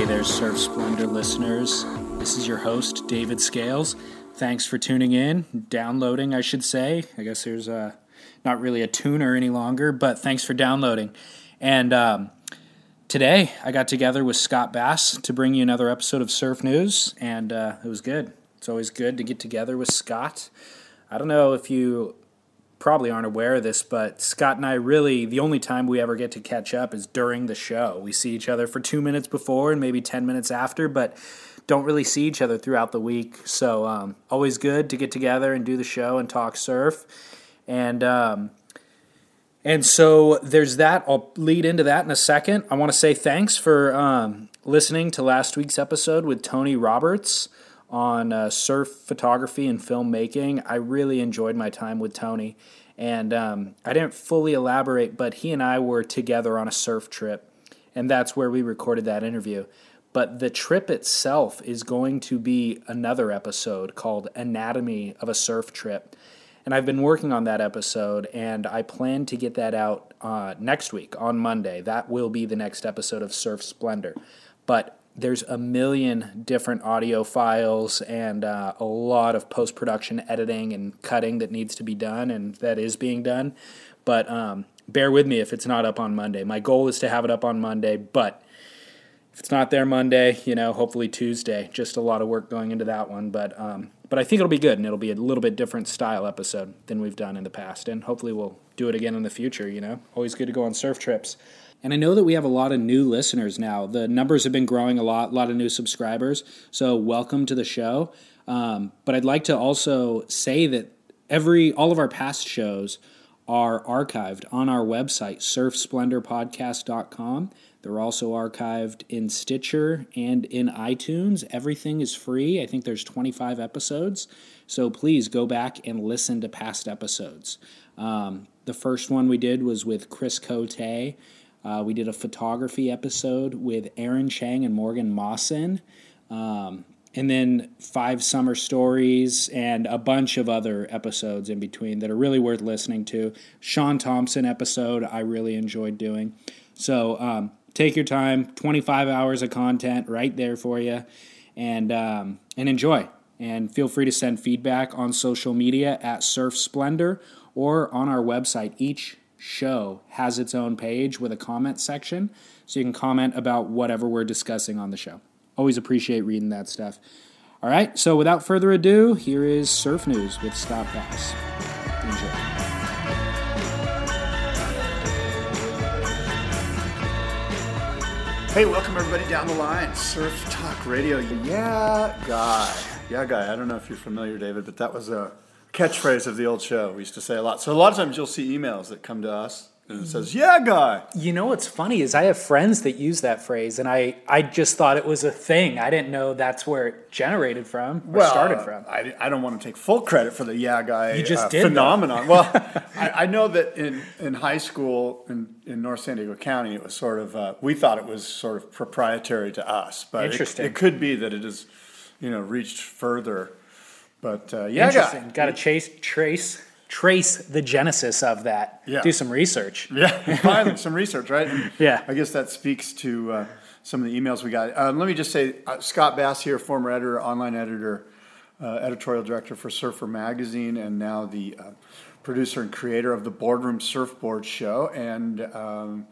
Hey there, Surf Splendor listeners. This is your host, David Scales. Thanks for tuning in, downloading, I should say. I guess there's uh, not really a tuner any longer, but thanks for downloading. And um, today I got together with Scott Bass to bring you another episode of Surf News, and uh, it was good. It's always good to get together with Scott. I don't know if you probably aren't aware of this, but Scott and I really, the only time we ever get to catch up is during the show. We see each other for two minutes before and maybe 10 minutes after, but don't really see each other throughout the week. So, um, always good to get together and do the show and talk surf. And, um, and so there's that. I'll lead into that in a second. I want to say thanks for um, listening to last week's episode with Tony Roberts on uh, surf photography and filmmaking. I really enjoyed my time with Tony. And um, I didn't fully elaborate, but he and I were together on a surf trip. And that's where we recorded that interview. But the trip itself is going to be another episode called Anatomy of a Surf Trip. And I've been working on that episode, and I plan to get that out uh, next week on Monday. That will be the next episode of Surf Splendor. But there's a million different audio files and uh, a lot of post production editing and cutting that needs to be done, and that is being done. But um, bear with me if it's not up on Monday. My goal is to have it up on Monday, but if it's not there Monday, you know, hopefully Tuesday. Just a lot of work going into that one, but um, but I think it'll be good, and it'll be a little bit different style episode than we've done in the past, and hopefully we'll do it again in the future. You know, always good to go on surf trips. And I know that we have a lot of new listeners now. The numbers have been growing a lot, a lot of new subscribers. So welcome to the show. Um, but I'd like to also say that every all of our past shows are archived on our website, surfsplendorpodcast.com. They're also archived in Stitcher and in iTunes. Everything is free. I think there's 25 episodes. So please go back and listen to past episodes. Um, the first one we did was with Chris Cote. Uh, we did a photography episode with Aaron Chang and Morgan Maassen. Um, and then five summer stories and a bunch of other episodes in between that are really worth listening to. Shaun Tomson episode I really enjoyed doing. So um, take your time, 25 hours of content right there for you, and um, and enjoy. And feel free to send feedback on social media at Surf Splendor or on our website. Each show has its own page with a comment section, so you can comment about whatever we're discussing on the show. Always appreciate reading that stuff. All right, so without further ado, here is Surf News with Scott Bass. Enjoy. Hey, welcome everybody down the line. Surf Talk Radio. Yeah, guy. Yeah, guy. I don't know if you're familiar, David, but that was a catchphrase of the old show. We used to say a lot. So a lot of times you'll see emails that come to us and it says, "Yeah, guy." You know what's funny is I have friends that use that phrase, and I, I just thought it was a thing. I didn't know that's where it generated from or started from. I, I don't want to take full credit for the "Yeah, guy" You just uh, did, phenomenon. well, I, I know that in, in high school in, in North San Diego County, it was sort of uh, we thought it was sort of proprietary to us, but Interesting. It, could be that it has, you know, reached further. But uh, yeah, Interesting. Got to chase, trace, trace the genesis of that. Yeah. Do some research. Yeah, finally, some research, right? And Yeah. I guess that speaks to uh, some of the emails we got. Um, let me just say, uh, Scott Bass here, former editor, online editor, uh, editorial director for Surfer Magazine, and now the uh, producer and creator of the Boardroom Surfboard Show, and um,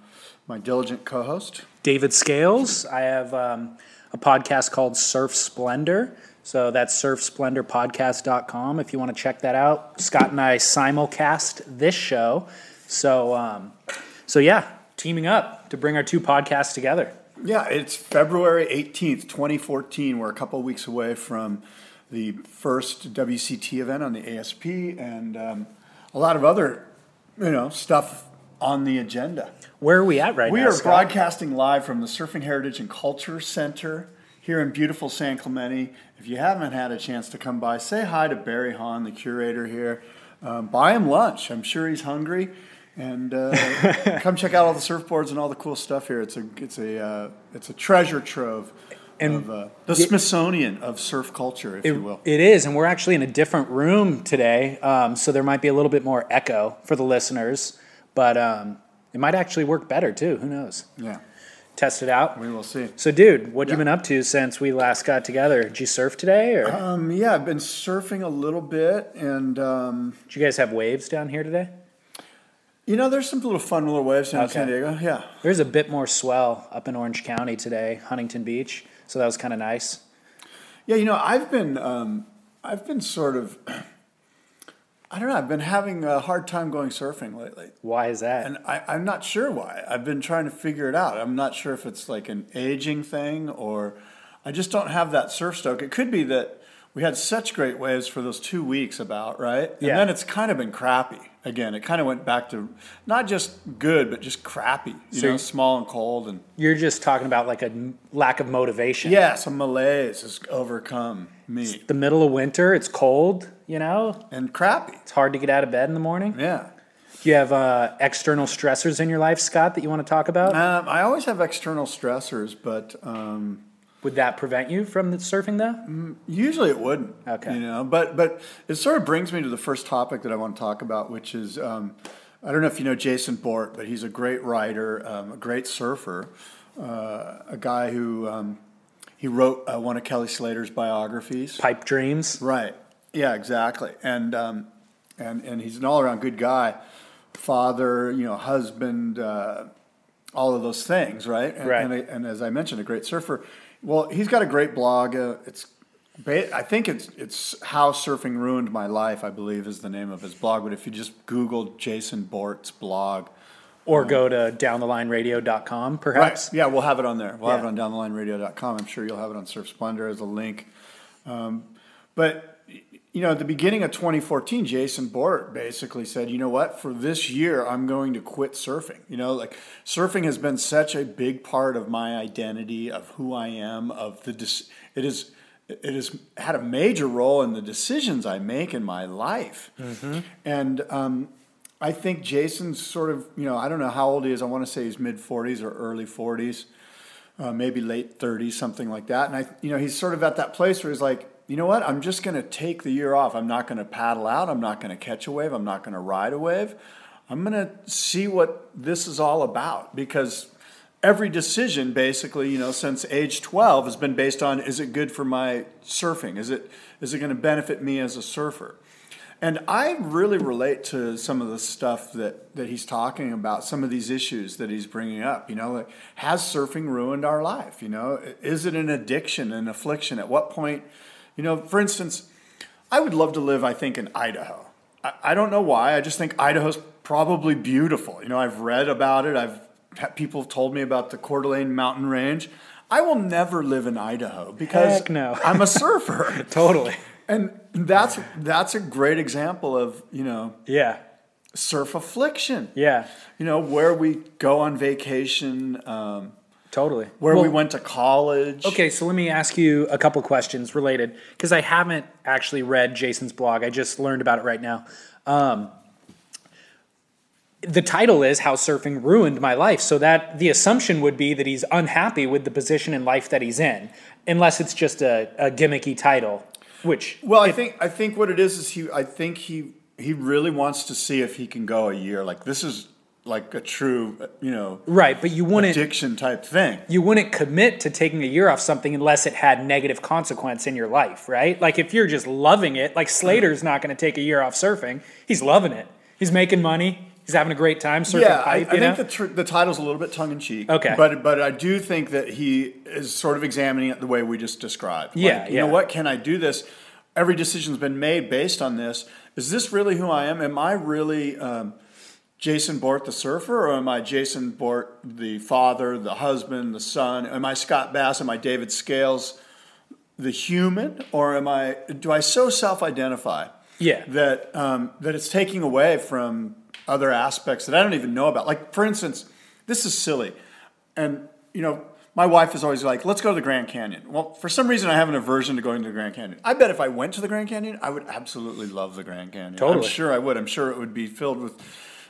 my diligent co-host. David Scales. I have um, a podcast called Surf Splendor. So that's surfsplendorpodcast.com if you want to check that out. Scott and I simulcast this show. So, um, so yeah, teaming up to bring our two podcasts together. Yeah, it's February 18th, 2014. We're a couple of weeks away from the first WCT event on the ASP and um, a lot of other, you know, stuff on the agenda. Where are we at right We now? We are Scott? broadcasting live from the Surfing Heritage and Culture Center here in beautiful San Clemente. If you haven't had a chance to come by, say hi to Barry Haun, the curator here. Um, buy him lunch. I'm sure he's hungry. And uh, come check out all the surfboards and all the cool stuff here. It's a it's a uh, it's a treasure trove And of uh, the Smithsonian of surf culture, if It- you will. It is, and we're actually in a different room today, um, so there might be a little bit more echo for the listeners, but um, it might actually work better too. Who knows? yeah, Test it out. we will see. So, dude, what you been up to since we last got together? Did you surf today, or Um, yeah, I've been surfing a little bit, and um, did you guys have waves down here today? you know, there's some little fun little waves down in San Diego. Yeah, There's a bit more swell up in Orange County today, Huntington Beach, so that was kind of nice. Yeah, you know, I've been um, I've been sort of I don't know, I've been having a hard time going surfing lately. Why is that? And I, I'm not sure why. I've been trying to figure it out. I'm not sure if it's like an aging thing or I just don't have that surf stoke. It could be that we had such great waves for those two weeks about, right? And Yeah. then it's kind of been crappy again. It kind of went back to not just good, but just crappy, you So know, small and cold. And You're just talking about like a lack of motivation. yeah, some malaise has overcome me The middle of winter, it's cold, you know? and crappy. It's hard to get out of bed in the morning. Yeah. Do you have uh, external stressors in your life, Scott, that you want to talk about? Um, I always have external stressors, but um, Would that prevent you from the surfing though? usually it wouldn't. Okay. You know, but but it sort of brings me to the first topic that I want to talk about, which is um, I don't know if you know Jason Borte, but he's a great writer, um, a great surfer, uh, a guy who um, he wrote uh, one of Kelly Slater's biographies. Pipe dreams. Right. Yeah, exactly. And um, and and he's an all around good guy, father, you know, husband, uh, all of those things, right? And, Right. And, and as I mentioned, a great surfer. Well, he's got a great blog. Uh, it's I think it's it's how surfing ruined my life. I believe is the name of his blog. But if you just Google Jason Borte's blog, Or go to downthelineradio.com, perhaps. Right. Yeah, we'll have it on there. We'll have it on downthelineradio.com. I'm sure you'll have it on Surf Splendor as a link. Um, but, you know, at the beginning of 2014, Jason Borte basically said, you know what, for this year, I'm going to quit surfing. You know, like surfing has been such a big part of my identity, of who I am, of the, dis- it is, it has had a major role in the decisions I make in my life. And, um, I think Jason's sort of, you know, I don't know how old he is. I want to say he's mid 40s or early 40s, uh, maybe late 30s, something like that. And I, you know, he's sort of at that place where he's like, you know what? I'm just going to take the year off. I'm not going to paddle out. I'm not going to catch a wave. I'm not going to ride a wave. I'm going to see what this is all about because every decision basically, you know, since age 12 has been based on is it good for my surfing? Is it is it going to benefit me as a surfer? And I really relate to some of the stuff that, that he's talking about, some of these issues that he's bringing up. You know, like, has surfing ruined our life? You know, is it an addiction, an affliction? At what point, you know, for instance, I would love to live, I think, in Idaho. I, I don't know why. I just think Idaho's probably beautiful. You know, I've read about it. I've had people have told me about the Coeur d'Alene mountain range. I will never live in Idaho because Heck no. I'm a surfer. Totally. And that's that's a great example of you know Yeah. surf affliction. Yeah. You know where we go on vacation, um, Totally. where we went to college. Okay, so let me ask you a couple questions related because I haven't actually read Jason's blog. I just learned about it right now. Um, the title is "How Surfing Ruined My Life," so that the assumption would be that he's unhappy with the position in life that he's in, unless it's just a, a gimmicky title. Which Well, I think I think what it is is he I think he he really wants to see if he can go a year. Like this is like a true you know right, but you wouldn't addiction type thing. you wouldn't commit to taking a year off something unless it had negative consequence in your life, right? Like if you're just loving it, like Slater's not going to take a year off surfing. He's loving it. He's making money. He's having a great time surfing Yeah, I, I you know? think the, tr- the title's a little bit tongue in cheek. Okay. but but I do think that he is sort of examining it the way we just described. Like, Yeah, you yeah. know what? Can I do this? Every decision's been made based on this. Is this really who I am? Am I really um, Jason Borte the surfer, or am I Jason Borte the father, the husband, the son? Am I Scott Bass? Am I David Scales, the human, or am I? Do I so self-identify? Yeah. that um, that it's taking away from other aspects that I don't even know about. Like, for instance, this is silly. And, you know, my wife is always like, let's go to the Grand Canyon. Well, for some reason, I have an aversion to going to the Grand Canyon. I bet if I went to the Grand Canyon, I would absolutely love the Grand Canyon. Totally. I'm sure I would. I'm sure it would be filled with,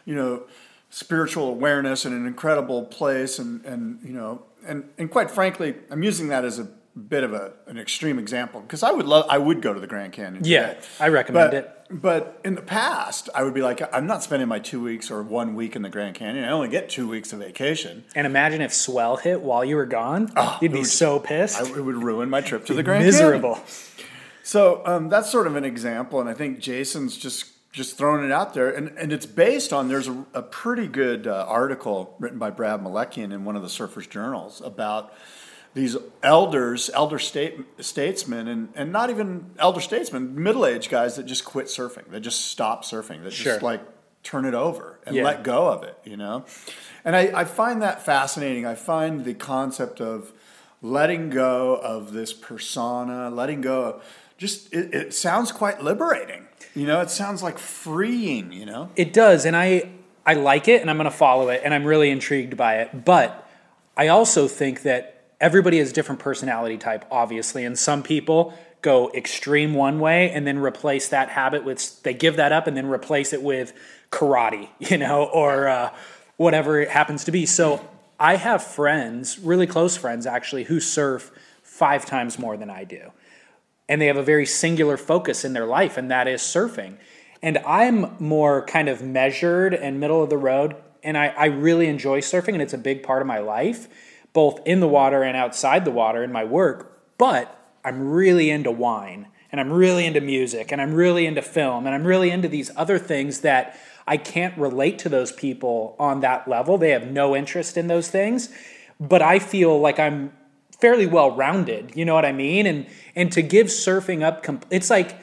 you know, spiritual awareness in an incredible place. And, and you know, and, and quite frankly, I'm using that as a bit of a, an extreme example because I would love, I would go to the Grand Canyon. Yeah, today. I recommend But- it. But in the past, I would be like, I'm not spending my two weeks or one week in the Grand Canyon. I only get two weeks of vacation. And imagine if swell hit while you were gone. Oh, You'd be would- so pissed. I, it would ruin my trip to the Grand Canyon. Miserable. So um, that's sort of an example, and I think Jason's just just throwing it out there, and, and it's based on there's a, a pretty good uh, article written by Brad Melekian in one of the Surfers Journals about these elders, elder state, statesmen, and, and not even elder statesmen, middle aged guys that just quit surfing, that just stop surfing, that Sure. just like turn it over and Yeah. let go of it, you know? And I, I find that fascinating. I find the concept of letting go of this persona, letting go of just, it, it sounds quite liberating. You know, it sounds like freeing, you know? It does, and I I like it, and I'm going to follow it, and I'm really intrigued by it. But I also think that everybody has different personality type, obviously, and some people go extreme one way and then replace that habit with they give that up and then replace it with karate, you know, or uh, whatever it happens to be. So I have friends, really close friends actually, who surf five times more than I do and they have a very singular focus in their life, and that is surfing. And I'm more kind of measured and middle of the road, and I, I really enjoy surfing, and it's a big part of my life, both in the water and outside the water in my work. But I'm really into wine, and I'm really into music, and I'm really into film, and I'm really into these other things that I can't relate to those people on that level. They have no interest in those things, but I feel like I'm fairly well rounded. You know what I mean? And and to give surfing up, comp- it's like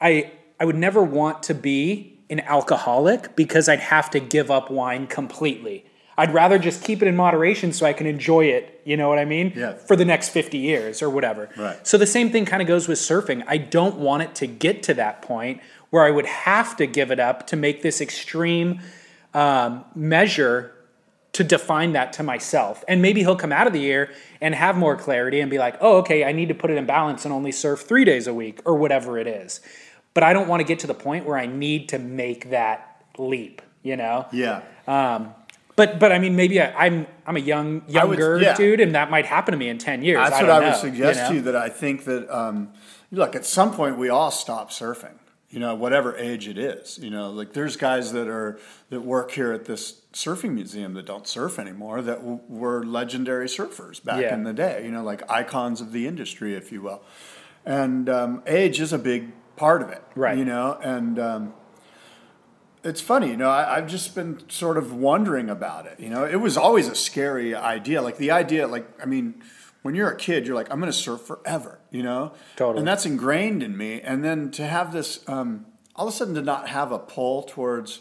I I would never want to be an alcoholic because I'd have to give up wine completely. I'd rather just keep it in moderation so I can enjoy it. You know what I mean? Yeah. For the next fifty years or whatever. Right. So the same thing kind of goes with surfing. I don't want it to get to that point where I would have to give it up to make this extreme um, measure to define that to myself. And maybe he'll come out of the year and have more clarity and be like, oh, okay, I need to put it in balance and only surf three days a week or whatever it is. But I don't want to get to the point where I need to make that leap, you know? Yeah. But but I mean, maybe I, I'm I'm a young would- younger yeah. dude, and that might happen to me in ten years. That's I what I would know, suggest you know? to you that I think that um, look at some point we all stop surfing. You know, whatever age it is. You know, like there's guys that are that work here at this surfing museum that don't surf anymore that w- were legendary surfers back Yeah. in the day. You know, like icons of the industry, if you will. And um, age is a big part of it. Right. You know, and um, it's funny, you know, I, I've just been sort of wondering about it. You know, it was always a scary idea. Like the idea, like, I mean, when you're a kid, you're like, I'm going to surf forever, you know? Totally. And that's ingrained in me. And then to have this, um, all of a sudden to not have a pull towards,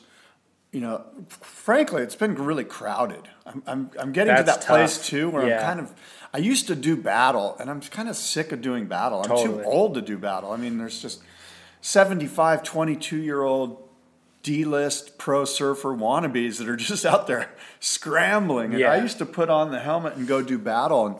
you know, frankly, it's been really crowded. I'm, I'm, I'm getting to That's that place too where Yeah. I'm kind of, I used to do battle and I'm kind of sick of doing battle. I'm Totally. too old to do battle. I mean, there's just 75, 22 year old D-list pro surfer wannabes that are just out there scrambling. And Yeah. I used to put on the helmet and go do battle, and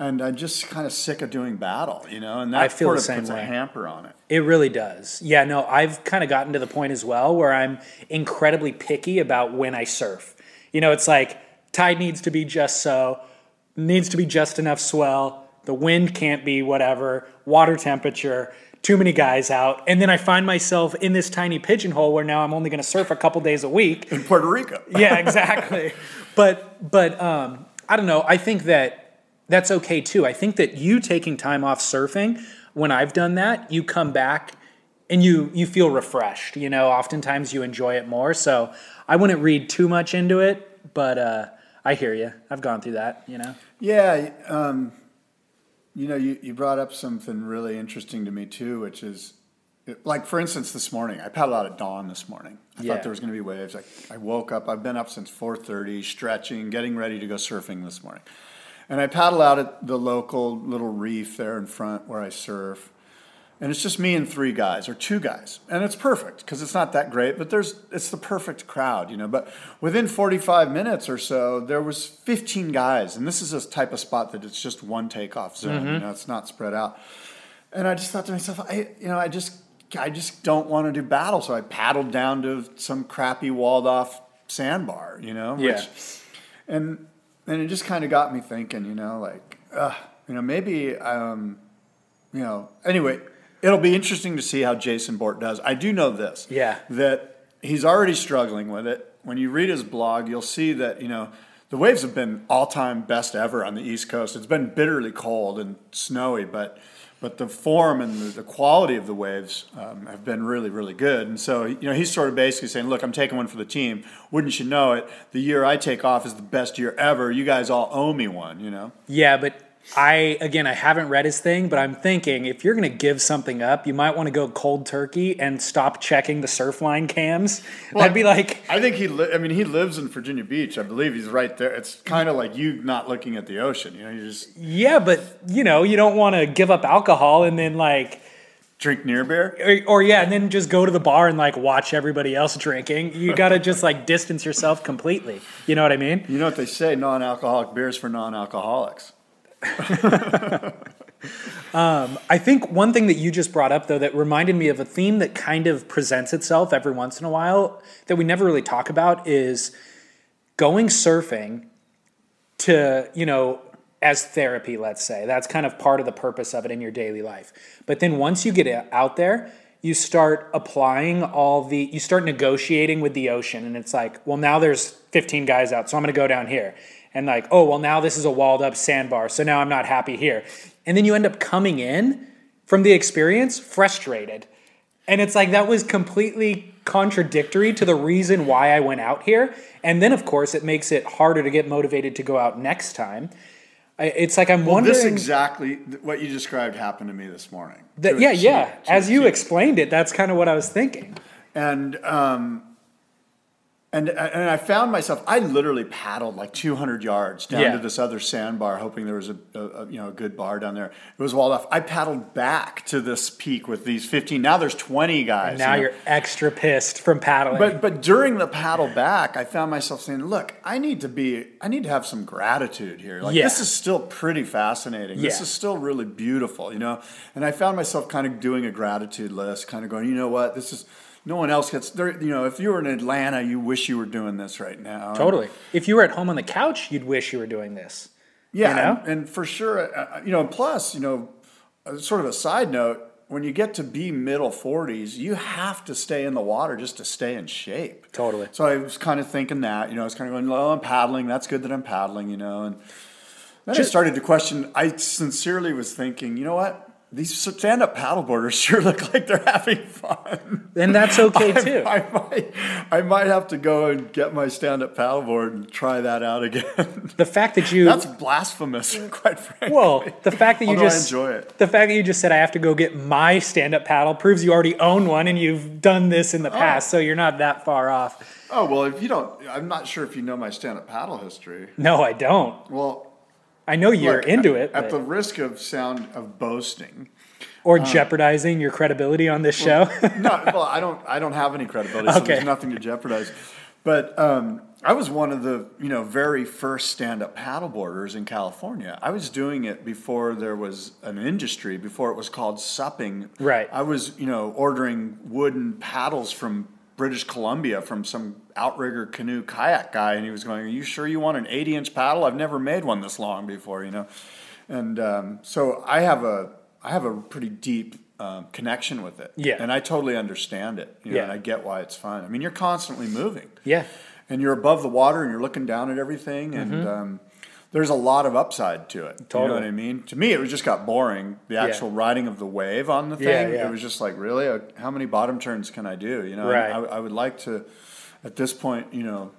and I'm just kind of sick of doing battle, you know. And that I feel sort the of same puts way. a hamper on it. It really does. Yeah, no, I've kind of gotten to the point as well where I'm incredibly picky about when I surf. You know, it's like tide needs to be just so, needs to be just enough swell, the wind can't be whatever, water temperature, too many guys out. And then I find myself in this tiny pigeonhole where now I'm only going to surf a couple days a week In Puerto Rico, yeah, exactly. but but um, I don't know. I think that that's okay too. I think that you taking time off surfing, when I've done that, you come back and you you feel refreshed. You know, oftentimes you enjoy it more. So I wouldn't read too much into it, but uh, I hear you. I've gone through that. You know. Yeah, um, you know, you, you brought up something really interesting to me too, which is like, for instance, this morning I paddled out at dawn this morning. I Yeah. thought there was going to be waves. I, I woke up. I've been up since four thirty, stretching, getting ready to go surfing this morning, and I paddle out at the local little reef there in front where I surf. and it's just me and three guys or two guys, and it's perfect because it's not that great, but there's it's the perfect crowd, you know. But within 45 minutes or so, there was 15 guys, and this is a type of spot that it's just one takeoff zone, you mm-hmm. know, it's not spread out. And I just thought to myself, I you know, I just I just don't want to do battle, so I paddled down to some crappy walled off sandbar, you know, Yeah. and and it just kind of got me thinking, you know, like, uh, you know, maybe, um, you know, anyway, it'll be interesting to see how Jason Borte does. I do know this, Yeah. that he's already struggling with it. When you read his blog, you'll see that you know the waves have been all time best ever on the East Coast. It's been bitterly cold and snowy, but but the form and the, the quality of the waves um, have been really, really good. And so, you know, he's sort of basically saying, look, I'm taking one for the team. Wouldn't you know it? The year I take off is the best year ever. You guys all owe me one, you know? Yeah, but I again I haven't read his thing, but I'm thinking if you're gonna give something up, you might want to go cold turkey and stop checking the surfline cams. That'd be like I think he, li- I mean, he lives in Virginia Beach. I believe he's right there. It's kind of like you not looking at the ocean. You know, you just yeah, but you know you don't want to give up alcohol and then like drink near beer. or, or yeah, and then just go to the bar and like watch everybody else drinking. You got to just like distance yourself completely. You know what I mean? You know what they say? Non-alcoholic beers for non-alcoholics. Um, I think one thing that you just brought up, though, that reminded me of a theme that kind of presents itself every once in a while that we never really talk about is going surfing to, you know, as therapy, let's say. That's kind of part of the purpose of it in your daily life. But then once you get out there, you start applying all the, you start negotiating with the ocean. And it's like, well, now there's 15 guys out, so I'm going to go down here. And like, oh, well, now this is a walled up sandbar, so now I'm not happy here. And then you end up coming in from the experience frustrated. And it's like that was completely contradictory to the reason why I went out here. And then, of course, it makes it harder to get motivated to go out next time. It's like I'm Well, wondering. this exactly what you described happened to me this morning. that, yeah, yeah. As you explained it, that's kind of what I was thinking. and um, and uh, and I found myself. I literally paddled like 200 yards down Yeah. to this other sandbar, hoping there was a, a, a you know a good bar down there. It was walled off. I paddled back to this peak with these 15. Now there's 20 guys. Now you know. you're extra pissed from paddling. But but during the paddle back, I found myself saying, "Look, I need to be. I need to have some gratitude here. Like Yeah. this is still pretty fascinating. This is still really beautiful, you know." And I found myself kind of doing a gratitude list, kind of going, "You know what? This is." No one else gets there. You know, if you were in Atlanta, you wish you were doing this right now. totally. If you were at home on the couch, you'd wish you were doing this. Yeah, You know? and, and for sure, uh, you know. Plus, you know, uh, sort of a side note: when you get to be middle forties, you have to stay in the water just to stay in shape. Totally. So I was kind of thinking that, you know, I was kind of going, "Oh, I'm paddling. That's good that I'm paddling," you know. And then I started to question. I sincerely was thinking, you know what? These stand-up paddleboarders sure look like they're having fun. And that's okay too. I, might, I might have to go and get my stand-up paddleboard and try that out again. The fact that you That's blasphemous, quite frankly. Well, the fact that you Although I just enjoy it. The fact that you just said I have to go get my stand-up paddle proves you already own one and you've done this in the oh. past, so you're not that far off. Oh well, if you don't, I'm not sure if you know my stand-up paddle history. No, I don't. Well, I know you're look, into it, At but- the risk of sound of boasting, or jeopardizing your credibility on this show. no, well, I don't. I don't have any credibility, so Okay. there's nothing to jeopardize. But um, I was one of the you know very first stand-up paddleboarders in California. I was doing it before there was an industry, before it was called supping. Right. I was you know ordering wooden paddles from British Columbia from some outrigger canoe kayak guy, and he was going, "Are you sure you want an 80-inch paddle? I've never made one this long before," you know. And um, so I have a I have a pretty deep um, connection with it. Yeah. And I totally understand it. You know, Yeah. And I get why it's fun. I mean, you're constantly moving. yeah. And you're above the water and you're looking down at everything. And um, there's a lot of upside to it. You know. Totally. what I mean? To me, it was just got boring. The actual riding of the wave on the thing. Yeah, yeah. It was just like, really? Uh, How many bottom turns can I do? You know, Right. I, I would like to, at this point, you know,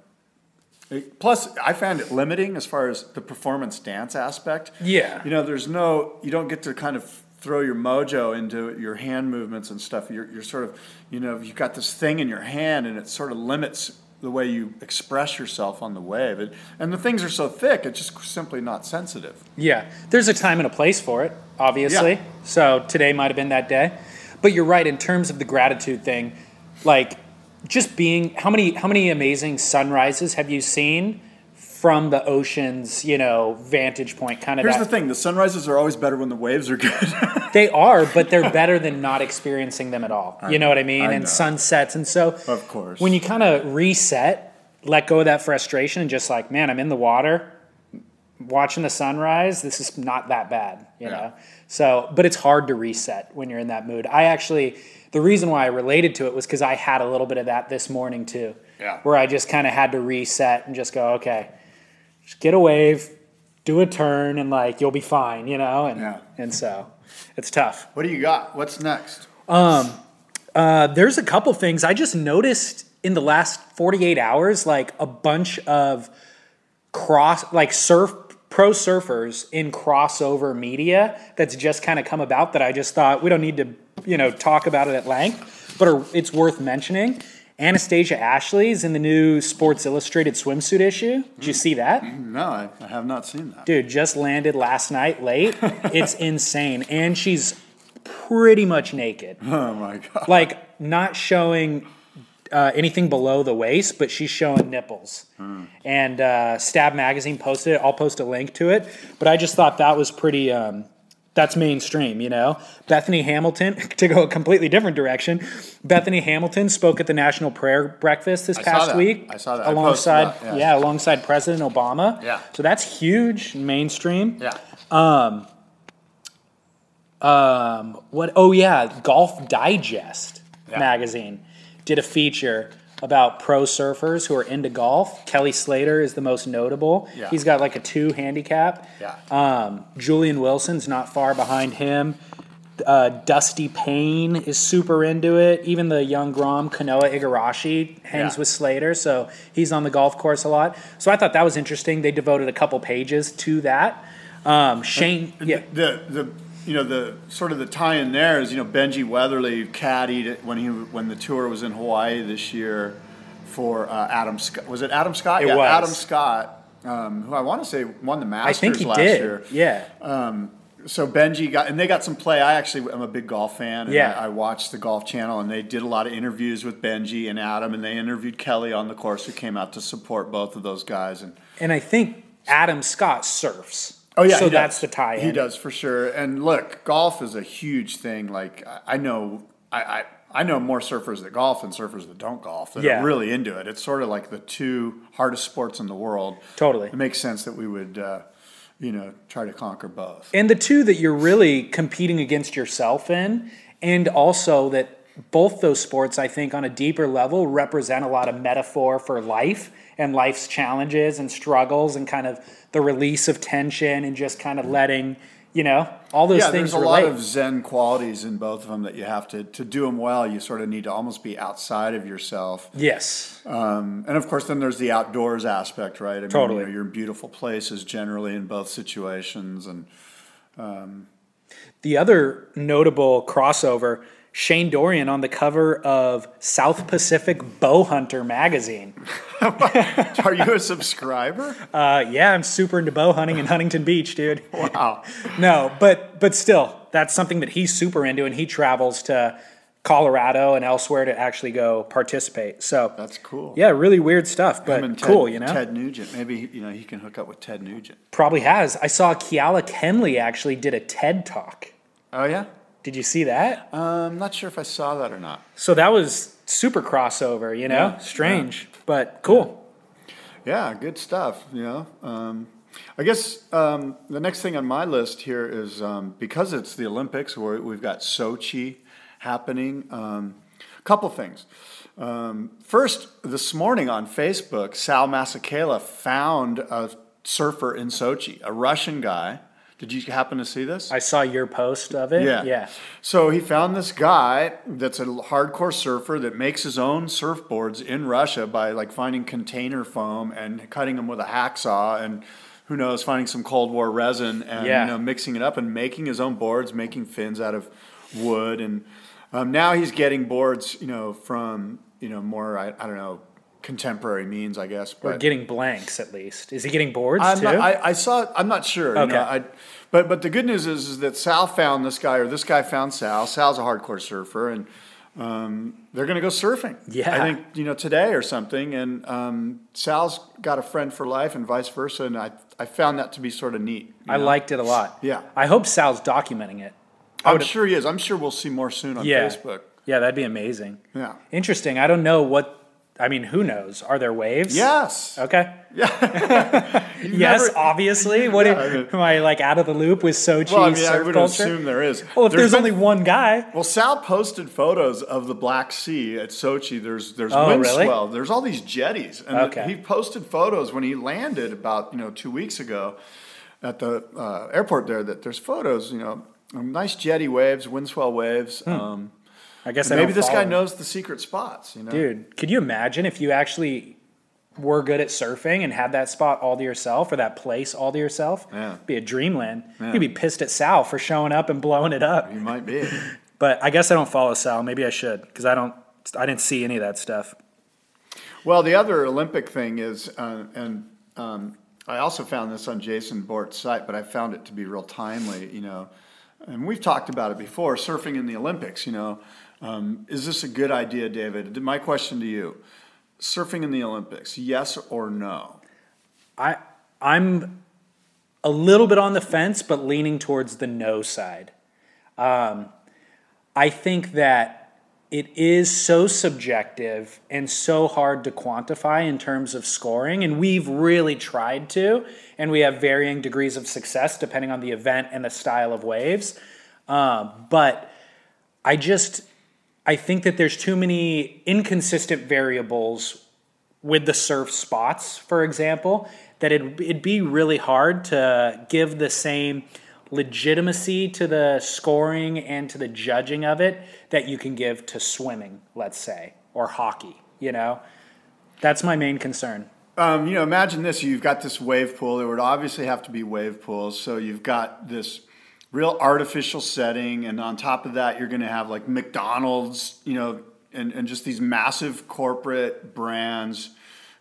it- Plus, I found it limiting as far as the performance dance aspect. Yeah. You know, there's no, you don't get to kind of throw your mojo into your hand movements and stuff. You're, you're sort of, you know, you've got this thing in your hand and it sort of limits the way you express yourself on the wave. It, and the things are so thick, it's just simply not sensitive. Yeah, there's a time and a place for it, obviously. Yeah. So today might have been that day. But you're right in terms of the gratitude thing, like just being how many how many amazing sunrises have you seen from the ocean's you know vantage point? Kind of. Here's that, the thing: the sunrises are always better when the waves are good. They are, but they're better than not experiencing them at all. You know what I mean? I and know. sunsets, and so Of course. when you kind of reset, let go of that frustration, and just like, man, I'm in the water, watching the sunrise. This is not that bad, you Yeah. know. So, but it's hard to reset when you're in that mood. I actually, the reason why I related to it was because I had a little bit of that this morning too. Yeah. Where I just kind of had to reset and just go, okay, just get a wave, do a turn, and like you'll be fine, you know. And Yeah. and so it's tough. what do you got? What's next? Uh, there's a couple things I just noticed in the last 48 hours, like a bunch of cross, like surf pro surfers in crossover media that's just kind of come about that I just thought we don't need to, you know, talk about it at length, but are, it's worth mentioning. Anastasia Ashley's in the new Sports Illustrated swimsuit issue. Did you see that? No, I, I have not seen that. Dude, just landed last night late. it's insane. And she's pretty much naked Oh my god! like not showing uh, anything below the waist, but she's showing nipples. And uh, Stab Magazine posted it. I'll post a link to it. But I just thought that was pretty. Um, that's mainstream, you know. Bethany Hamilton, to go a completely different direction. Bethany Hamilton spoke at the National Prayer Breakfast this saw past week. I saw that. I alongside, that, yeah. yeah, alongside President Obama. Yeah. So that's huge, mainstream. Yeah. Um, what? Oh yeah, Golf Digest Yeah. magazine did a feature about pro surfers who are into golf. Kelly Slater is the most notable. Yeah. He's got like a two handicap. Yeah. Um, Julian Wilson's not far behind him. Uh, Dusty Payne is super into it. Even the young Grom Kanoa Igarashi hangs Yeah. with Slater, so he's on the golf course a lot. So I thought that was interesting. They devoted a couple pages to that. Um, Shane, yeah, The the you know the sort of the tie in there is you know Benji Weatherley caddied when he when the tour was in Hawaii this year for uh, Adam Scott. Was it Adam Scott? It yeah, was. Adam Scott, um, who I want to say won the Masters I think he last did. year. Yeah. So Benji got and they got some play. I actually am a big golf fan. And Yeah. I, I watched the Golf Channel and they did a lot of interviews with Benji and Adam and they interviewed Kelly on the course who came out to support both of those guys and. And I think Adam Scott surfs. Oh yeah, so that's does. the tie-in. He does for sure. And look, golf is a huge thing. Like I- know, I, I I know more surfers that golf than surfers that don't golf. That Yeah. are really into it. It's sort of like the two hardest sports in the world. Totally. it makes sense that we would, uh, you know, try to conquer both. And the two that you're really competing against yourself in, and also that both those sports, I think, on a deeper level, represent a lot of metaphor for life and life's challenges and struggles and kind of the release of tension and just kind of letting, you know, all those yeah, things there's a relate. lot of Zen qualities in both of them that you have to to do them well. You sort of need to almost be outside of yourself. yes. Um, and of course, then there's the outdoors aspect, right? I mean, Totally. You know, you're in beautiful places generally in both situations, and The other notable crossover, Shane Dorian on the cover of South Pacific Bow Hunter magazine. are you a subscriber? Uh, yeah, I'm super into bow hunting in Huntington Beach, dude. Wow. No, but but still, that's something that he's super into, and he travels to Colorado and elsewhere to actually go participate. So That's cool. yeah, really weird stuff, but Ted, cool, you know. Ted Nugent. Maybe you know he can hook up with Ted Nugent. Probably has. I saw Keala Kennelly actually did a TED talk. Oh yeah. Did you see that? I'm not sure if I saw that or not. So that was super crossover, you know. Yeah, Strange, but cool. Yeah, good stuff. You know, um, I guess um, the next thing on my list here is um, because it's the Olympics, where we've got Sochi happening. Um, a couple things. Um, first, this morning on Facebook, Sal Masekela found a surfer in Sochi, a Russian guy. Did you happen to see this? I saw your post of it. Yeah. Yeah. So he found this guy that's a hardcore surfer that makes his own surfboards in Russia by like finding container foam and cutting them with a hacksaw and who knows finding some Cold War resin and Yeah. you know mixing it up and making his own boards, making fins out of wood and um, now he's getting boards you know from you know more I, I don't know contemporary means, I guess. Or But getting blanks at least. Is he getting boards I'm too? not, I, I saw. I'm not sure. you Okay. know, I, but but the good news is, is that Sal found this guy, or this guy found Sal. Sal's a hardcore surfer, and um, they're going to go surfing. Yeah. I think you know today or something. And um, Sal's got a friend for life, and vice versa. And I I found that to be sort of neat. I know? liked it a lot. Yeah. I hope Sal's documenting it. I'm sure he is. I'm sure we'll see more soon on Yeah. Facebook. Yeah, that'd be amazing. Yeah. Interesting. I don't know what. I mean, who knows? Are there waves? Yes. Okay. You've yes, never- obviously. What Yeah, am- I mean- am I like out of the loop with Sochi Well, I mean, I would culture? assume there is. well, if there's, been- only one guy, Well, Sal posted photos of the Black Sea at Sochi. There's there's Oh, wind really? swell. There's all these jetties, and Okay. he posted photos when he landed about you know two weeks ago at the uh, airport there. That there's photos, you know, nice jetty waves, wind swell waves. Um, I guess. I maybe this guy him. knows the secret spots. You know, Dude, could you imagine if you actually were good at surfing and had that spot all to yourself or that place all to yourself? Yeah. Be a dreamland. Yeah. You'd be pissed at Sal for showing up and blowing it up. he might be. But I guess I don't follow Sal. Maybe I should because I don't. I didn't see any of that stuff. Well, the other Olympic thing is, uh, and um, I also found this on Jason Borte's site, but I found it to be real timely. You know, and we've talked about it before. Surfing in the Olympics. You know, um, is this a good idea, David? My question to you: Surfing in the Olympics, yes or no? I I'm a little bit on the fence, but leaning towards the no side. Um, I think that it is so subjective and so hard to quantify in terms of scoring, and we've really tried to, and we have varying degrees of success depending on the event and the style of waves. Um, but I just I think that there's too many inconsistent variables with the surf spots, for example, that it, it'd be really hard to give the same legitimacy to the scoring and to the judging of it that you can give to swimming, let's say, or hockey, you know? That's my main concern. Um, you know, imagine this: you've got this wave pool. There would obviously have to be wave pools. So you've got this real artificial setting, and on top of that, you're going to have like McDonald's, you know, and, and just these massive corporate brands,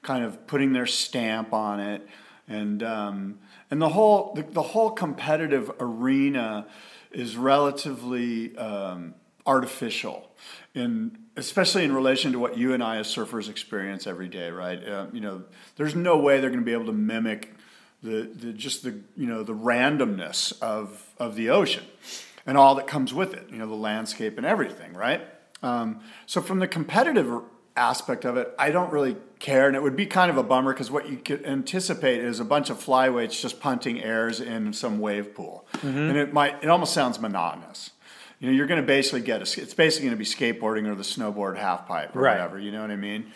kind of putting their stamp on it, and um, and the whole the, the whole competitive arena is relatively um, artificial in especially in relation to what you and I as surfers experience every day, right? Uh, you know, there's no way they're going to be able to mimic the, the just the you know the randomness of of the ocean and all that comes with it. You know, the landscape and everything, right? Um, so from the competitive aspect of it, I don't really care, and it would be kind of a bummer because what you could anticipate is a bunch of flyweights just punting airs in some wave pool, and it might it almost sounds monotonous. You know, you're going to basically get a, it's basically going to be skateboarding or the snowboard half pipe or Right. whatever. You know what I mean?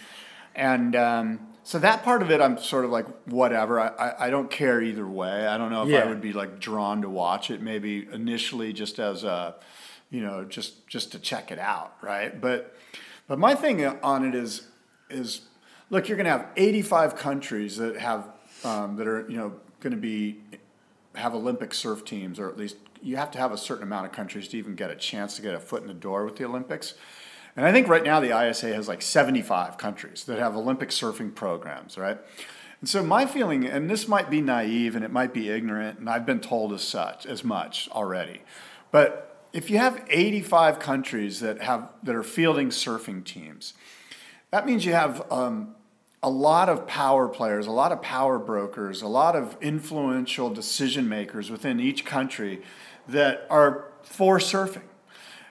And um, so that part of it, I'm sort of like whatever. I, I, I don't care either way. I don't know if Yeah. I would be like drawn to watch it. Maybe initially just as a, you know, just just to check it out, right? But but my thing on it is is look, you're going to have 85 countries that have um, that are you know going to be have Olympic surf teams, or at least you have to have a certain amount of countries to even get a chance to get a foot in the door with the Olympics. And I think right now the ISA has like 75 countries that have Olympic surfing programs, right? And so my feeling, and this might be naive and it might be ignorant, and I've been told as such, as much already, but if you have 85 countries that have that are fielding surfing teams, that means you have um, a lot of power players, a lot of power brokers, a lot of influential decision makers within each country that are for surfing.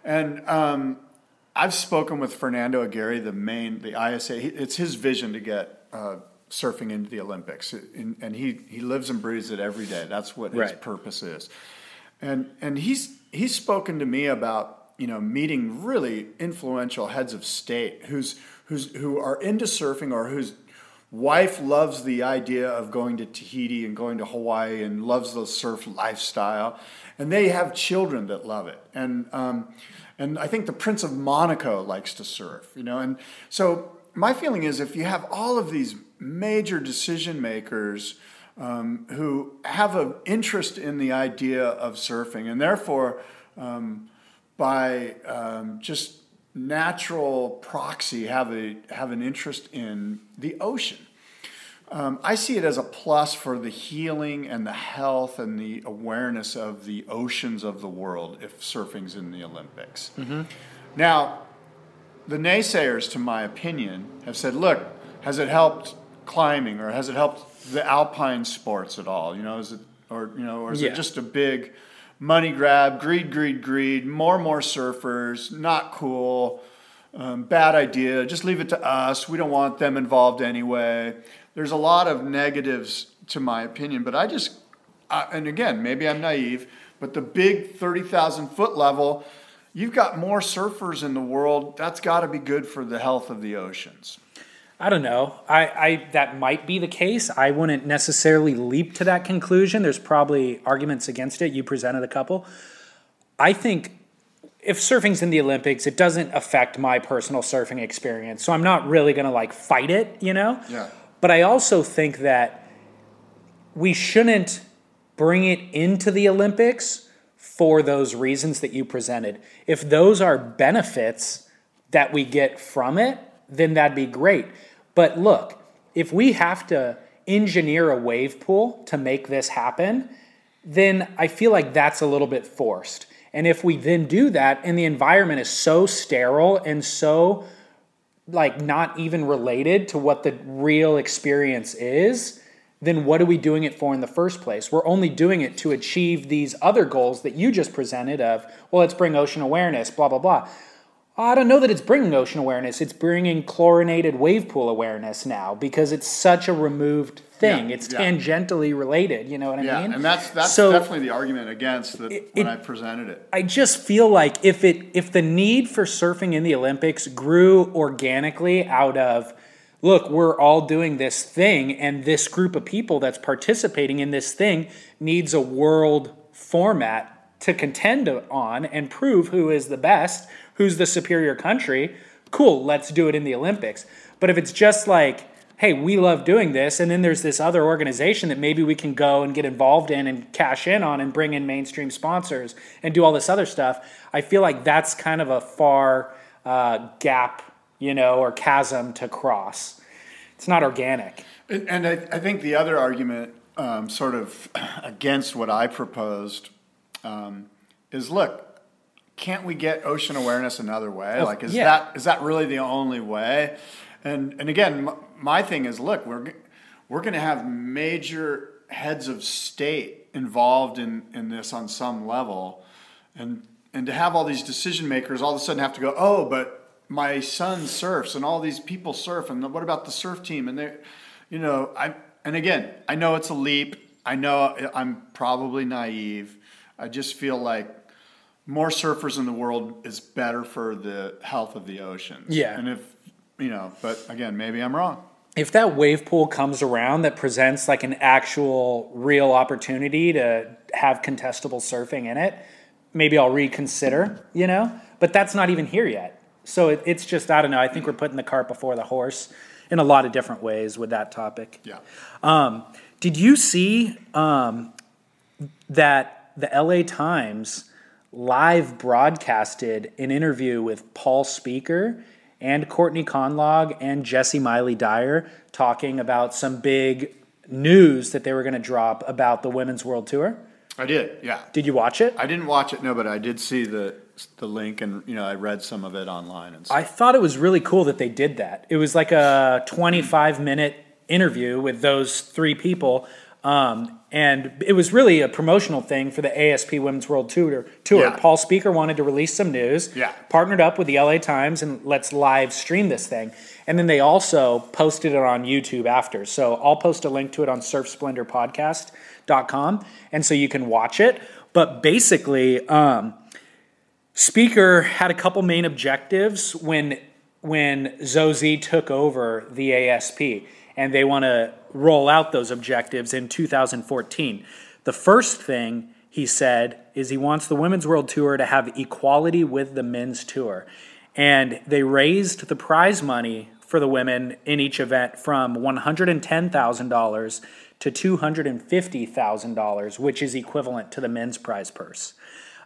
And um, I've spoken with Fernando Aguirre, the main, the ISA. He, it's his vision to get uh, surfing into the Olympics, and, and he he lives and breathes it every day. That's what his Right. purpose is. And and he's he's spoken to me about you know meeting really influential heads of state who's who's who are into surfing or whose wife loves the idea of going to Tahiti and going to Hawaii and loves the surf lifestyle, and they have children that love it. And um, and I think the Prince of Monaco likes to surf, you know. And so my feeling is if you have all of these major decision makers um, who have an interest in the idea of surfing, and therefore, um, by um, just natural proxy have a have an interest in the ocean. Um, I see it as a plus for the healing and the health and the awareness of the oceans of the world if surfing's in the Olympics. Now, the naysayers, to my opinion, have said, look, has it helped climbing or has it helped the alpine sports at all? You know, is it, or, you know, or is Yeah. it just a big money grab, greed, greed, greed, more and more surfers, not cool, um, bad idea, just leave it to us. We don't want them involved anyway. There's a lot of negatives to my opinion, but I just, I, and again, maybe I'm naive, but the big 30,000 foot level, you've got more surfers in the world. That's got to be good for the health of the oceans. I don't know. I, I that might be the case. I wouldn't necessarily leap to that conclusion. There's probably arguments against it. You presented a couple. I think if surfing's in the Olympics, it doesn't affect my personal surfing experience. So I'm not really going to like fight it, you know? Yeah. But I also think that we shouldn't bring it into the Olympics for those reasons that you presented. If those are benefits that we get from it, then that'd be great. But look, if we have to engineer a wave pool to make this happen, then I feel like that's a little bit forced. And if we then do that and the environment is so sterile and so like not even related to what the real experience is, then what are we doing it for in the first place? We're only doing it to achieve these other goals that you just presented of, well, let's bring ocean awareness, blah, blah, blah. I don't know that it's bringing ocean awareness. It's bringing chlorinated wave pool awareness now because it's such a removed thing. Yeah, it's yeah. tangentially related. You know what I Yeah, mean? and that's that's So- definitely the argument against that when it- I presented it. I just feel like if it if the need for surfing in the Olympics grew organically out of look, we're all doing this thing and this group of people that's participating in this thing needs a world format to contend on and prove who is the best, who's the superior country. Cool, let's do it in the Olympics. But if it's just like hey, we love doing this, and then there's this other organization that maybe we can go and get involved in and cash in on and bring in mainstream sponsors and do all this other stuff. I feel like that's kind of a far uh, gap, you know, or chasm to cross. It's not organic. And, and I, I think the other argument, um, sort of against what I proposed, um, is look, can't we get ocean awareness another way? Oh, like, is yeah. that is that really the only way? And and again, m- my thing is, look, we're we're going to have major heads of state involved in in this on some level, and and to have all these decision makers all of a sudden have to go, oh, but my son surfs and all these people surf, and what about the surf team? And they, you know, I and again, I know it's a leap. I know I'm probably naive. I just feel like more surfers in the world is better for the health of the oceans. Yeah. and if you know, but again, maybe I'm wrong. if that wave pool comes around that presents like an actual real opportunity to have contestable surfing in it, maybe I'll reconsider, you know? But that's not even here yet. So it, it's just, I don't know. I think we're putting the cart before the horse in a lot of different ways with that topic. Yeah. Um, did you see um, that the LA Times live broadcasted an interview with Paul Speaker and Courtney Conlogue and Jessi Miley-Dyer talking about some big news that they were going to drop about the Women's World Tour? I did. Yeah. Did you watch it? I didn't watch it, no, but I did see the the link, and you know, I read some of it online and stuff. I thought it was really cool that they did that. It was like a 25 minute interview with those three people. Um, and it was really a promotional thing for the ASP Women's World Tour. Tour. Yeah. Paul Speaker wanted to release some news. Yeah. Partnered up with the LA Times and let's live stream this thing. And then they also posted it on YouTube after. So I'll post a link to it on surfsplendorpodcast.com. And so you can watch it. But basically, um, Speaker had a couple main objectives when when ZoSea took over the ASP, and they want to roll out those objectives in 2014. The first thing he said is he wants the Women's World Tour to have equality with the men's tour, and they raised the prize money for the women in each event from $110,000 to $250,000, which is equivalent to the men's prize purse.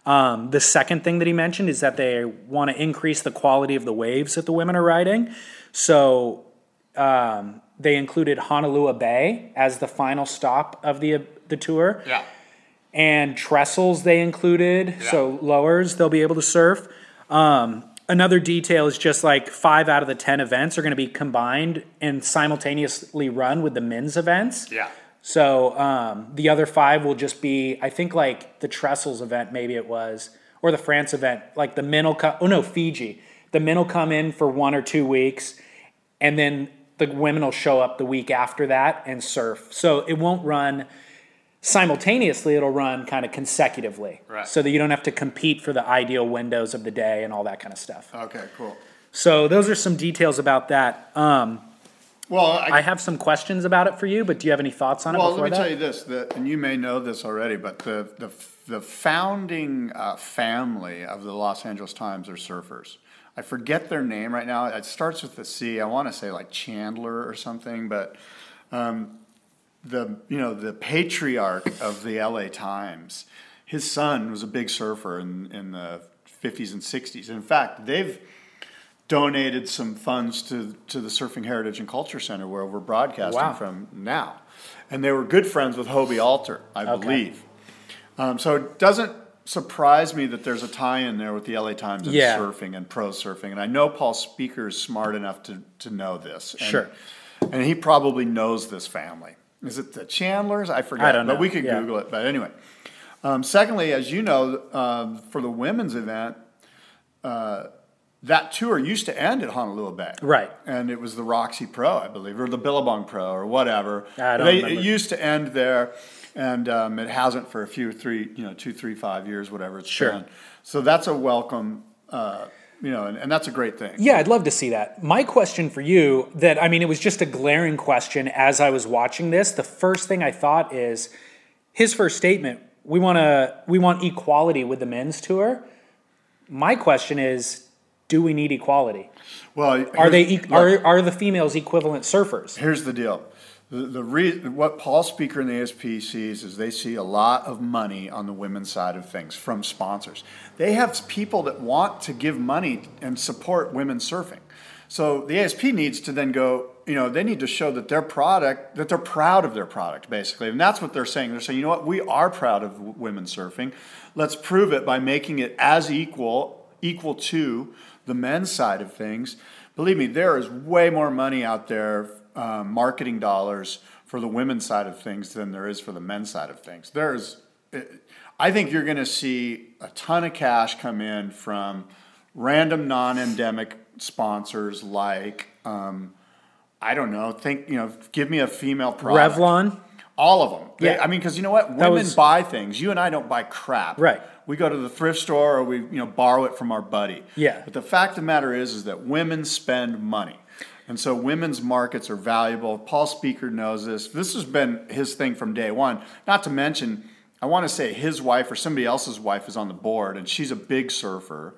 Um, the second thing that he mentioned is that they want to increase the quality of the waves that the women are riding. So um, they included Honolulu Bay as the final stop of the the tour. Yeah. And trestles they included, Yeah. so lowers they'll be able to surf. Um, another detail is just like five out of the ten events are going to be combined and simultaneously run with the men's events. Yeah. So um, the other five will just be, I think, like the Trestles event, maybe it was, or the France event. Like the men will come. Oh no, Fiji. The men will come in for one or two weeks, and then the women will show up the week after that and surf. So it won't run simultaneously. It'll run kind of consecutively, Right. so that you don't have to compete for the ideal windows of the day and all that kind of stuff. Okay, cool. So those are some details about that. Um, Well, I, I have some questions about it for you, but do you have any thoughts on it well, let me that? tell you this, that, and you may know this already, but the the, the founding uh, family of the Los Angeles Times are surfers. I forget their name right now. It starts with the C. I want to say like Chandler or something, but um, the you know the patriarch of the LA Times, his son was a big surfer in, in the 50s and 60s. In fact, they've donated some funds to, to the Surfing Heritage and Culture Center where we're broadcasting Wow. from now. And they were good friends with Hobie Alter, I Okay. believe. Um, so it doesn't surprise me that there's a tie in there with the LA Times and Yeah. surfing and pro surfing. And I know Paul Speaker is smart enough to, to know this. And, Sure. And he probably knows this family. Is it the Chandlers? I forget. I don't But know. we could Yeah. Google it. But anyway. Um, secondly, as you know, um, for the women's event, uh, that tour used to end at Honolulu Bay. Right. And it was the Roxy Pro, I believe, or the Billabong Pro, or whatever. I don't They- remember. It used to end there, and um, it hasn't for a few, three, you know, two, three, five years, whatever it's Sure. been. So that's a welcome, uh, you know, and, and that's a great thing. Yeah, I'd love to see that. My question for you that I mean it was just a glaring question as I was watching this. The first thing I thought is his first statement, we want to we want equality with the men's tour. My question is do we need equality? Well, Are they are are the females equivalent surfers? Here's the deal. The, the re- what Paul Speaker and the ASP sees is they see a lot of money on the women's side of things from sponsors. They have people that want to give money and support women surfing. So the ASP needs to then go, you know, they need to show that their product, that they're proud of their product, basically. And that's what they're saying. They're saying, you know what, we are proud of women surfing. Let's prove it by making it as equal, equal to the men's side of things. Believe me, there is way more money out there, um, marketing dollars for the women's side of things than there is for the men's side of things. There's, I think you're going to see a ton of cash come in from random non-endemic sponsors like, um, I don't know, think you know, give me a female product. Revlon? All of them. They- Yeah. I mean, because you know what? Women was- buy things. You and I don't buy crap. Right. We go to the thrift store or we you know borrow it from our buddy. Yeah. But the fact of the matter is, is that women spend money. And so women's markets are valuable. Paul Speaker knows this. This has been his thing from day one. Not to mention, I want to say his wife or somebody else's wife is on the board, and she's a big surfer.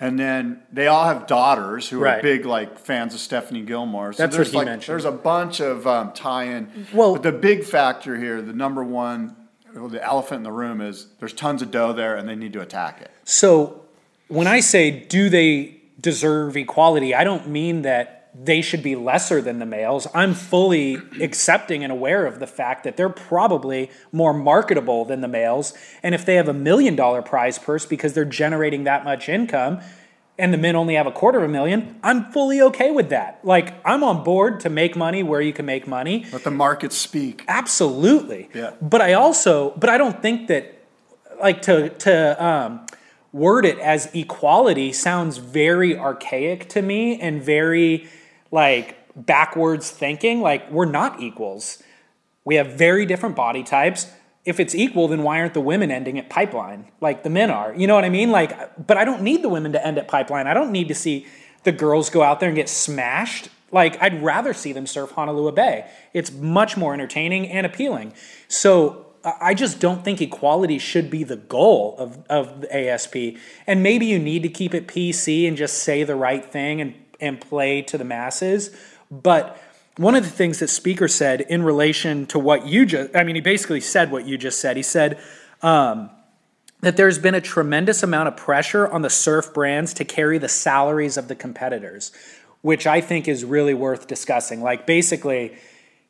And then they all have daughters who are big like fans of Stephanie Gilmore. So That's what there's he like mentioned. there's a bunch of um, tie-in. Well- but the big factor here, the number one, the elephant in the room is there's tons of dough there, and they need to attack it. So when I say do they deserve equality, I don't mean that they should be lesser than the males. I'm fully accepting and aware of the fact that they're probably more marketable than the males. And if they have a million dollar prize purse because they're generating that much income and the men only have a quarter of a million, I'm fully okay with that. Like, I'm on board to make money where you can make money. Let the market speak. Absolutely. Yeah. But I also, but I don't think that, like, to to um, word it as equality sounds very archaic to me and very like backwards thinking. Like we're not equals. We have very different body types. If it's equal, then why aren't the women ending at pipeline like the men are? You know what I mean? Like, but I don't need the women to end at pipeline. I don't need to see the girls go out there and get smashed. Like, I'd rather see them surf Honolulu Bay. It's much more entertaining and appealing. So I just don't think equality should be the goal of, of the ASP. And maybe you need to keep it PC and just say the right thing and, and play to the masses. But one of the things that Speaker said in relation to what you just, I mean, he basically said what you just said. He said, um, that there's been a tremendous amount of pressure on the surf brands to carry the salaries of the competitors, which I think is really worth discussing. Like, basically,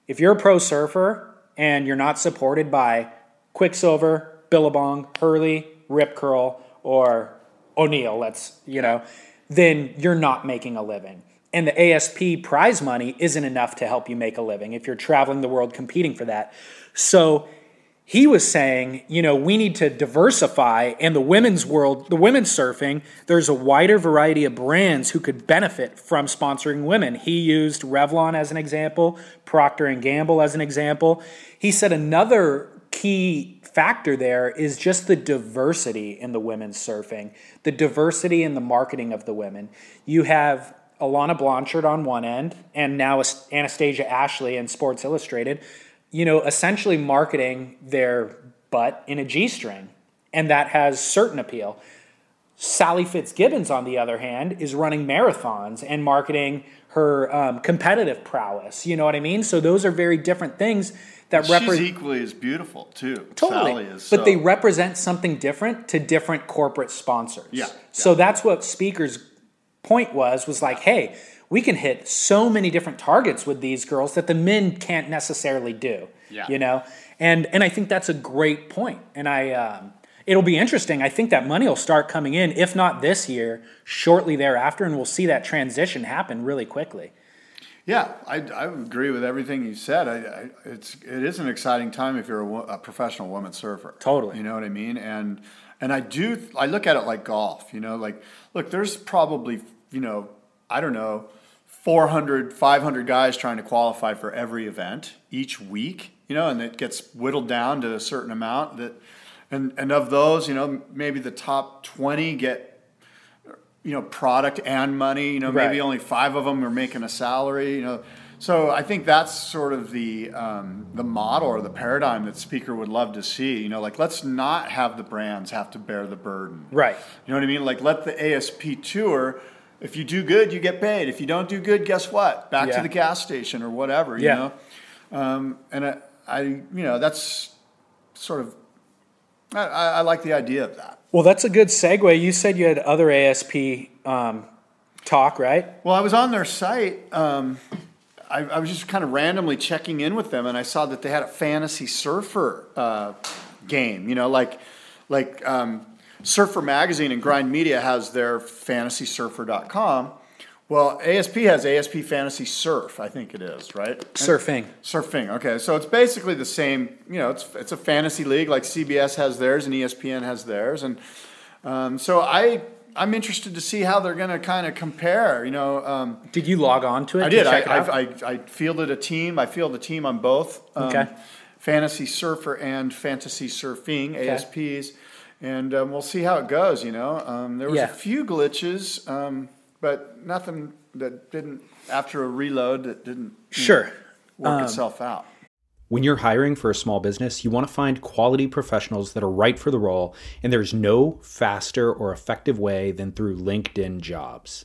if you're a pro surfer and you're not supported by Quiksilver Billabong, Hurley, Rip Curl, or O'Neill, let's, you know, then you're not making a living. And the ASP prize money isn't enough to help you make a living if you're traveling the world competing for that. So he was saying, you know, we need to diversify and the women's world, the women's surfing, there's a wider variety of brands who could benefit from sponsoring women. He used Revlon as an example, Procter and Gamble as an example. He said another key factor there is just the diversity in the women's surfing, the diversity in the marketing of the women. You have Alana Blanchard on one end and now Anastasia Ashley in Sports Illustrated you know, essentially marketing their butt in a G string. And that has certain appeal. Sally Fitzgibbons, on the other hand, is running marathons and marketing her um, competitive prowess. You know what I mean? So those are very different things that represent. She's equally as beautiful too. Totally, is, but so. they represent something different to different corporate sponsors. Yeah. So that's what Speaker's point was. Was like, hey, we can hit so many different targets with these girls that the men can't necessarily do. Yeah. You know, and and I think that's a great point. And I, um, it'll be interesting. I think that money will start coming in, if not this year, shortly thereafter, and we'll see that transition happen really quickly. Yeah, I, I agree with everything you said. I, I, it's it is an exciting time if you're a, a, professional woman surfer. Totally. You know what I mean? And and I do I look at it like golf. You know, like look, there's probably you know I don't know 400, 500 guys trying to qualify for every event each week, you know, and it gets whittled down to a certain amount that, and, and of those, you know, maybe the top 20 get, you know, product and money, you know, right. maybe only five of them are making a salary, you know. So I think that's sort of the um, the model or the paradigm that speaker would love to see. You know, like let's not have the brands have to bear the burden. Right. You know what I mean? Like let the ASP tour if you do good, you get paid. If you don't do good, guess what? Back yeah. to the gas station or whatever. You yeah. know, um, and I, I, you know, that's sort of. I, I, like the idea of that. Well, that's a good segue. You said you had other ASP um, talk, right? Well, I was on their site. Um, I, I, was just kind of randomly checking in with them, and I saw that they had a fantasy surfer uh, game. You know, like like um, Surfer Magazine and Grind Media has their fantasysurfer.com. Well, ASP has ASP Fantasy Surf, I think it is, right? Surfing. And surfing. Okay, so it's basically the same. You know, it's it's a fantasy league like CBS has theirs and ESPN has theirs, and um, so I I'm interested to see how they're going to kind of compare. You know, um, did you log on to it? I did. I, I, I, I, fielded a team. I fielded a team on both. Um, okay. Fantasy Surfer and Fantasy Surfing okay. ASPs and um, we'll see how it goes. You know, um, there was yeah. a few glitches, um, but nothing that didn't after a reload that didn't sure know, work um, itself out. When you're hiring for a small business, you want to find quality professionals that are right for the role, and there's no faster or effective way than through LinkedIn Jobs.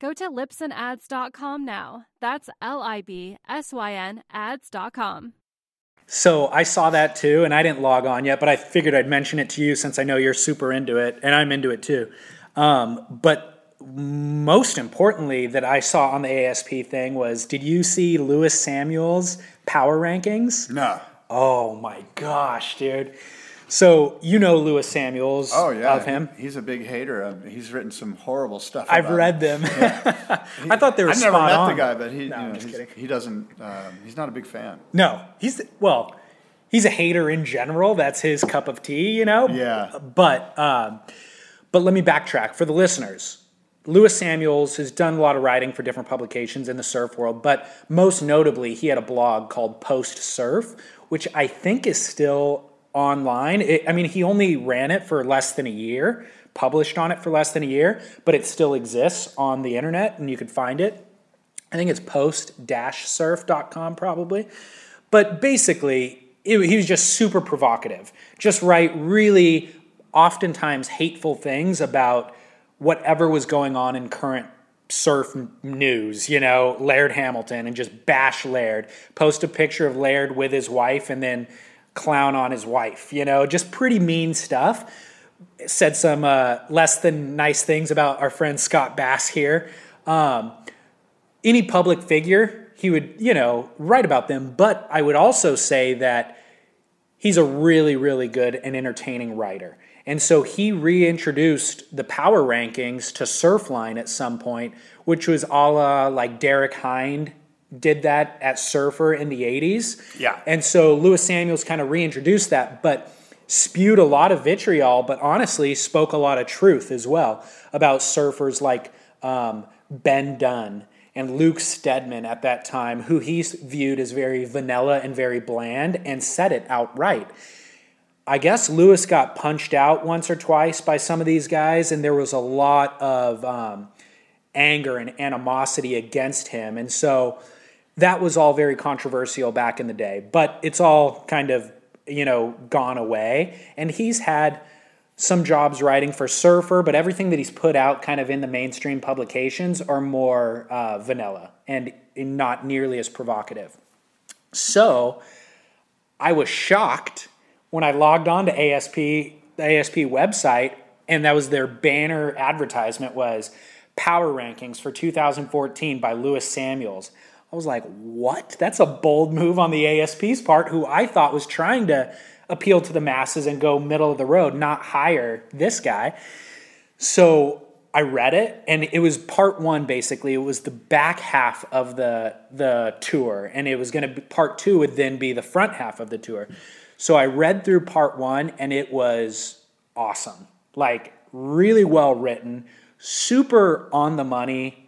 Go to libsynads.com now. That's L I B S Y N ads.com. So I saw that too, and I didn't log on yet, but I figured I'd mention it to you since I know you're super into it, and I'm into it too. Um, but most importantly, that I saw on the ASP thing was did you see Lewis Samuels' power rankings? No. Oh my gosh, dude. So you know Lewis Samuels Oh yeah, of him. He's a big hater. of- He's written some horrible stuff. I've read him. them. I thought they were I've never met on. the guy, but he, No, you know, just he's- kidding. he doesn't. Um, he's not a big fan. No, he's well, he's a hater in general. That's his cup of tea, you know. Yeah. But um, but let me backtrack for the listeners. Lewis Samuels has done a lot of writing for different publications in the surf world, but most notably, he had a blog called Post Surf, which I think is still online. It, I mean, he only ran it for less than a year, published on it for less than a year, but it still exists on the internet and you can find it. I think it's post-surf.com probably. But basically, it, he was just super provocative. Just write really oftentimes hateful things about whatever was going on in current surf news, you know, Laird Hamilton and just bash Laird. Post a picture of Laird with his wife and then clown on his wife, you know, just pretty mean stuff said some uh, less than nice things about our friend Scott Bass here. Um, any public figure, he would, you know, write about them. But I would also say that he's a really, really good and entertaining writer. And so he reintroduced the power rankings to Surfline at some point, which was a la like Derek Hynd did that at Surfer in the 80s. Yeah. And so Lewis Samuels kind of reintroduced that, but spewed a lot of vitriol, but honestly spoke a lot of truth as well about surfers like um, Ben Dunn and Luke Stedman at that time, who he viewed as very vanilla and very bland, and said it outright. I guess Lewis got punched out once or twice by some of these guys, and there was a lot of um, anger and animosity against him. And so that was all very controversial back in the day, but it's all kind of, you know, gone away. And he's had some jobs writing for Surfer, but everything that he's put out kind of in the mainstream publications are more uh, vanilla and not nearly as provocative. So I was shocked when I logged on to ASP, the ASP website, and that was their banner advertisement was Power Rankings for 2014 by Lewis Samuels. I was like, what? That's a bold move on the ASP's part, who I thought was trying to appeal to the masses and go middle of the road, not hire this guy. So I read it, and it was part one basically. It was the back half of the the tour, and it was going to be part two would then be the front half of the tour. So I read through part one, and it was awesome. Like really well written, super on the money,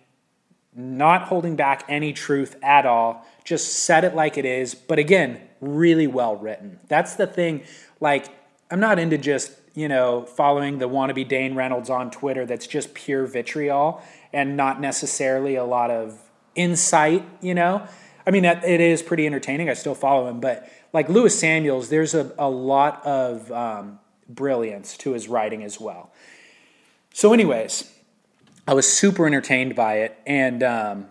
not holding back any truth at all. Just said it like it is. But again, really well written. That's the thing. Like, I'm not into just, you know, following the wannabe Dane Reynolds on Twitter that's just pure vitriol and not necessarily a lot of insight, you know? I mean, it is pretty entertaining. I still follow him. But like Lewis Samuels, there's a, a lot of um, brilliance to his writing as well. So, anyways, I was super entertained by it, and um,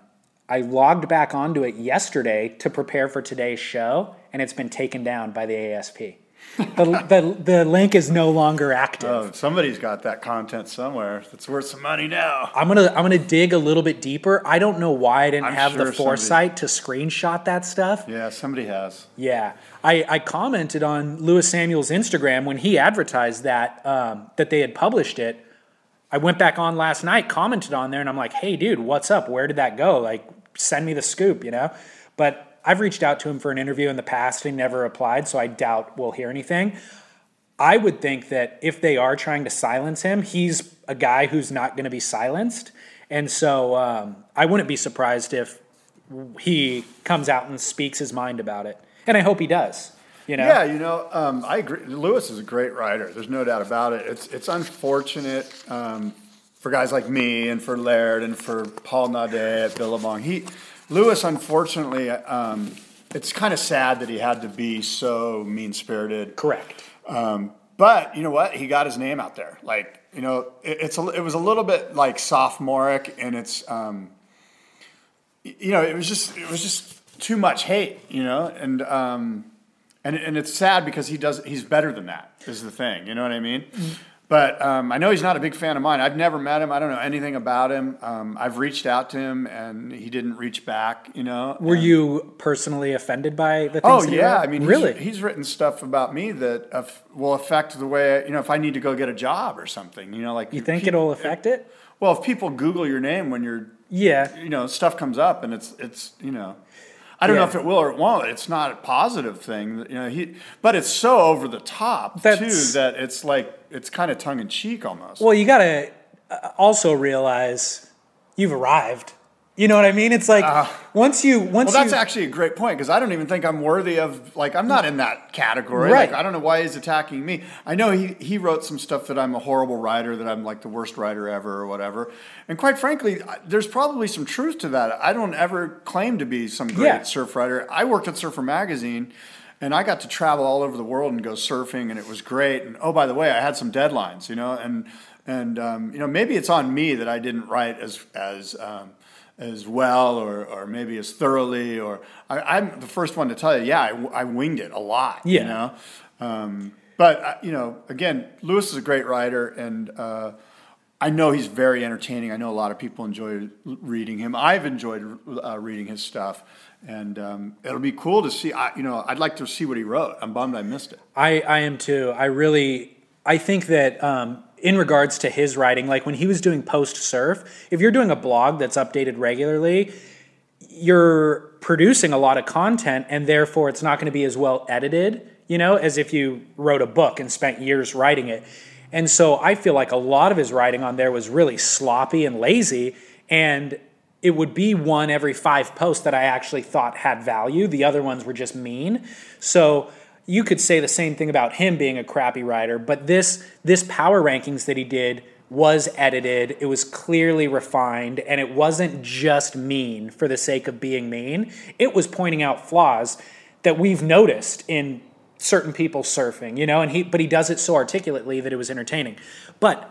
I logged back onto it yesterday to prepare for today's show, and it's been taken down by the ASP. the, the, the link is no longer active. Oh, somebody's got that content somewhere that's worth some money now. I'm gonna I'm gonna dig a little bit deeper. I don't know why I didn't I'm have sure the somebody- foresight to screenshot that stuff. Yeah, somebody has. Yeah, I, I commented on Lewis Samuel's Instagram when he advertised that um, that they had published it. I went back on last night, commented on there, and I'm like, "Hey, dude, what's up? Where did that go? Like, send me the scoop, you know." But I've reached out to him for an interview in the past, and he never replied, so I doubt we'll hear anything. I would think that if they are trying to silence him, he's a guy who's not going to be silenced, and so um, I wouldn't be surprised if he comes out and speaks his mind about it, and I hope he does. You know, Yeah, you know, um, I agree. Lewis is a great writer. There's no doubt about it. It's it's unfortunate um, for guys like me and for Laird and for Paul Naude at Billabong. He Lewis, unfortunately, um, it's kind of sad that he had to be so mean spirited. Correct. Um, but you know what? He got his name out there. Like you know, it, it's a, it was a little bit like sophomoric, and it's um, you know, it was just it was just too much hate. You know, and um, and and it's sad because he does he's better than that. Is the thing. You know what I mean? But um, I know he's not a big fan of mine. I've never met him. I don't know anything about him. Um, I've reached out to him, and he didn't reach back. You know. Were and, you personally offended by the things? Oh yeah, I mean, really, he's, he's, written stuff about me that uh, will affect the way you know if I need to go get a job or something. You know, like you think people, it'll affect it? Well, if people Google your name when you're yeah, you know, stuff comes up, and it's it's you know. I don't yeah. know if it will or it won't. It's not a positive thing, you know. He, but it's so over the top That's, too that it's like it's kind of tongue in cheek almost. Well, you got to uh, also realize you've arrived. You know what I mean? It's like uh, once you once. Well, that's you, actually a great point because I don't even think I'm worthy of like I'm not in that category. Right. Like, I don't know why he's attacking me. I know he he wrote some stuff that I'm a horrible writer, that I'm like the worst writer ever or whatever. And quite frankly, there's probably some truth to that. I don't ever claim to be some great yeah. surf writer. I worked at Surfer Magazine. And I got to travel all over the world and go surfing, and it was great. And oh, by the way, I had some deadlines, you know, and and um, you know maybe it's on me that I didn't write as as um, as well or, or maybe as thoroughly or I, am the first one to tell you yeah I, I winged it a lot yeah. you know? Um, but uh, you know again lewis is a great writer and uh, i know he's very entertaining. I know a lot of people enjoy reading him. I've enjoyed uh, reading his stuff and um, it'll be cool to see I, you know i'd like to see what he wrote. I'm bummed i missed it. I, I am too. I really i think that um, in regards to his writing, like when he was doing post surf, if you're doing a blog that's updated regularly, you're producing a lot of content and therefore it's not going to be as well edited, you know, as if you wrote a book and spent years writing it. And so I feel like a lot of his writing on there was really sloppy and lazy and it would be one every five posts that I actually thought had value. The other ones were just mean. So you could say the same thing about him being a crappy writer, but this this power rankings that he did was edited. It was clearly refined, and it wasn't just mean for the sake of being mean. It was pointing out flaws that we've noticed in certain people surfing, you know, and he but he does it so articulately that it was entertaining. But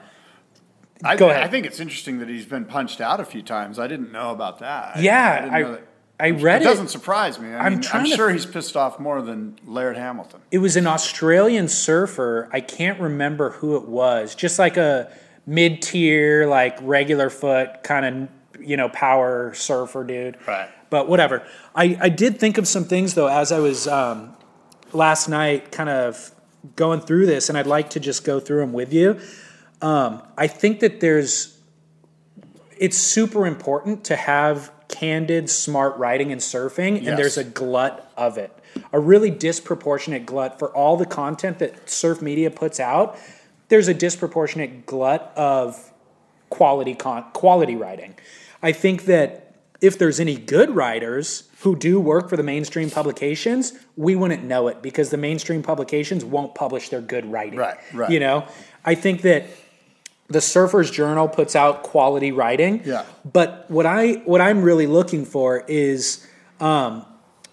I, go ahead. I think it's interesting that he's been punched out a few times. I didn't know about that. Yeah, I, I read it. It doesn't surprise me. I am sure he's pissed off more than Laird Hamilton. It was an Australian surfer. I can't remember who it was. Just like a mid tier, like regular foot kind of you know power surfer dude. Right. But whatever. I I did think of some things though as I was um, last night, kind of going through this, and I'd like to just go through them with you. Um, I think that there's. It's super important to have candid, smart writing and surfing, yes. and there's a glut of it. A really disproportionate glut for all the content that surf media puts out. There's a disproportionate glut of quality con- quality writing. I think that if there's any good writers who do work for the mainstream publications, we wouldn't know it because the mainstream publications won't publish their good writing. Right, right. You know, I think that the Surfer's Journal puts out quality writing. Yeah. But what I what I'm really looking for is um,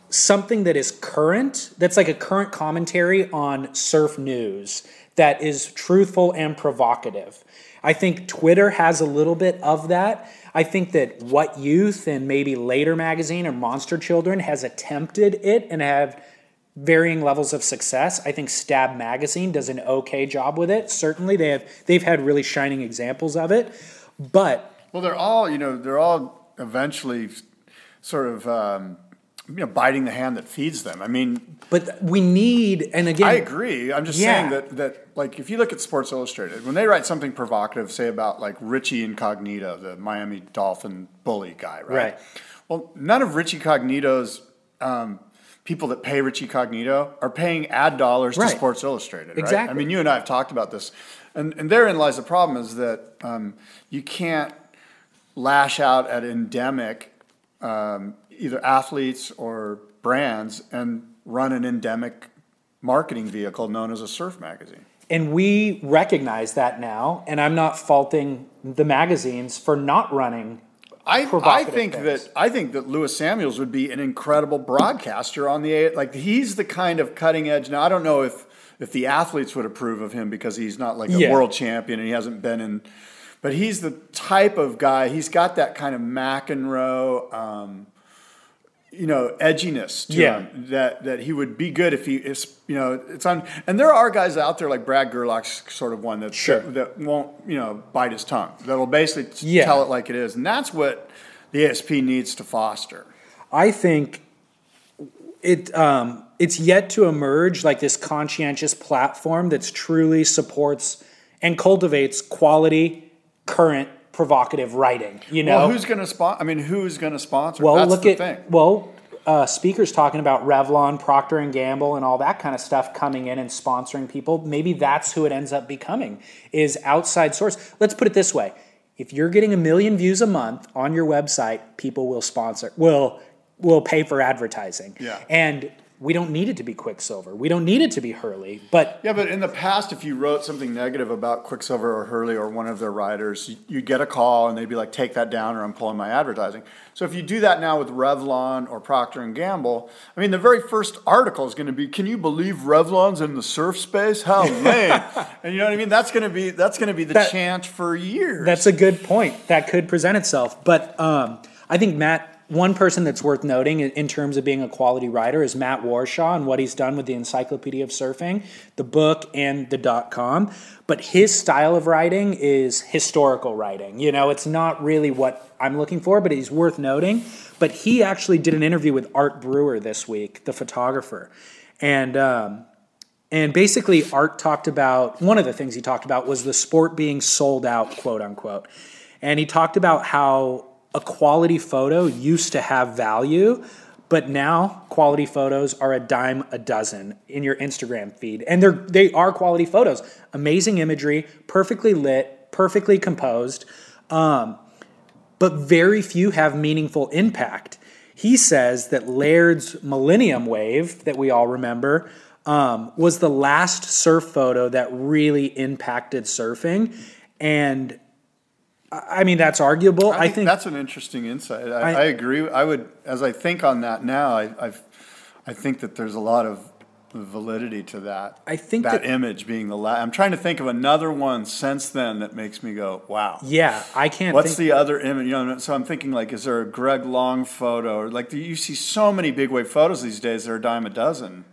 something that is current. That's like a current commentary on surf news that is truthful and provocative. I think Twitter has a little bit of that. I think that What Youth and maybe Later Magazine or Monster Children has attempted it and have varying levels of success. I think Stab Magazine does an okay job with it. Certainly, they have they've had really shining examples of it, but well, they're all you know they're all eventually sort of. Um, you know, biting the hand that feeds them. I mean, but we need, and again, I agree. I'm just yeah. saying that that like if you look at Sports Illustrated, when they write something provocative, say about like Richie Incognito, the Miami Dolphin bully guy, right? Right. Well, none of Richie Cognito's um, people that pay Richie Cognito are paying ad dollars right. to Sports Illustrated. Exactly. Right? I mean, you and I have talked about this, and and therein lies the problem: is that um, you can't lash out at endemic um, either athletes or brands and run an endemic marketing vehicle known as a surf magazine. And we recognize that now, and I'm not faulting the magazines for not running I, I think things. that I think that Lewis Samuels would be an incredible broadcaster on the like he's the kind of cutting edge. Now I don't know if if the athletes would approve of him because he's not like a Yeah. world champion and he hasn't been in, but he's the type of guy. He's got that kind of McEnroe, um, you know, edginess to Yeah. him that that he would be good if he is you know it's on. And there are guys out there like Brad Gerlach's sort of one that Sure. that, that won't you know bite his tongue. That'll basically Yeah. tell it like it is, and that's what the ASP needs to foster. I think it um, it's yet to emerge like this conscientious platform that's truly supports and cultivates quality, current, provocative writing. You know, Well, who's going to sponsor? I mean, who's going to sponsor? Well, That's look the at thing. well, uh, speakers talking about Revlon, Procter and Gamble, and all that kind of stuff coming in and sponsoring people. Maybe that's who it ends up becoming is outside source. Let's put it this way: if you're getting a million views a month on your website, people will sponsor will will pay for advertising. Yeah. and we don't need it to be Quiksilver. We don't need it to be Hurley, but Yeah, but in the past, if you wrote something negative about Quiksilver or Hurley or one of their writers, you- you'd get a call and they'd be like, "Take that down, or I'm pulling my advertising." So if you do that now with Revlon or Procter and Gamble, I mean, the very first article is going to be, "Can you believe Revlon's in the surf space? How lame!" and you know what I mean? That's going to be that's going to be the That- chant for years. That's a good point. That could present itself. But um, I think Matt, one person that's worth noting in, terms of being a quality writer is Matt Warshaw and what he's done with the Encyclopedia of Surfing, the book, and the dot com. But his style of writing is historical writing. You know, it's not really what I'm looking for, but he's worth noting. But he actually did an interview with Art Brewer this week, the photographer. And um, and basically, Art talked about one of the things he talked about was the sport being sold out, quote unquote. And he talked about how a quality photo used to have value, but now quality photos are a dime a dozen in your Instagram feed. And they're they are quality photos. Amazing imagery, perfectly lit, perfectly composed. Um, but very few have meaningful impact. He says that Laird's Millennium Wave, that we all remember, um, was the last surf photo that really impacted surfing. And I I mean, that's arguable. I, think, that's an interesting insight. I, I- I, agree. I would, as I think on that now, I, I've, I think that there's a lot of validity to that. I think that, that- image being the last. I'm trying to think of another one since then that makes me go, "Wow." yeah, I can't What's think. the other image? You know, so I'm thinking like, is there a Greg Long photo? Or like, you see so many big wave photos these days. They're a dime a dozen.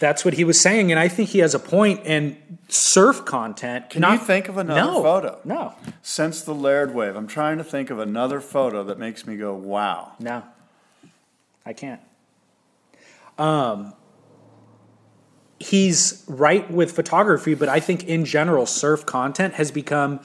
That's what he was saying. And I think he has a point. And surf content. Can not, you think of another no, photo? No, Since the Laird wave, I'm trying to think of another photo that makes me go, "Wow." No, I can't. Um, he's right with photography, but I think in general, surf content has become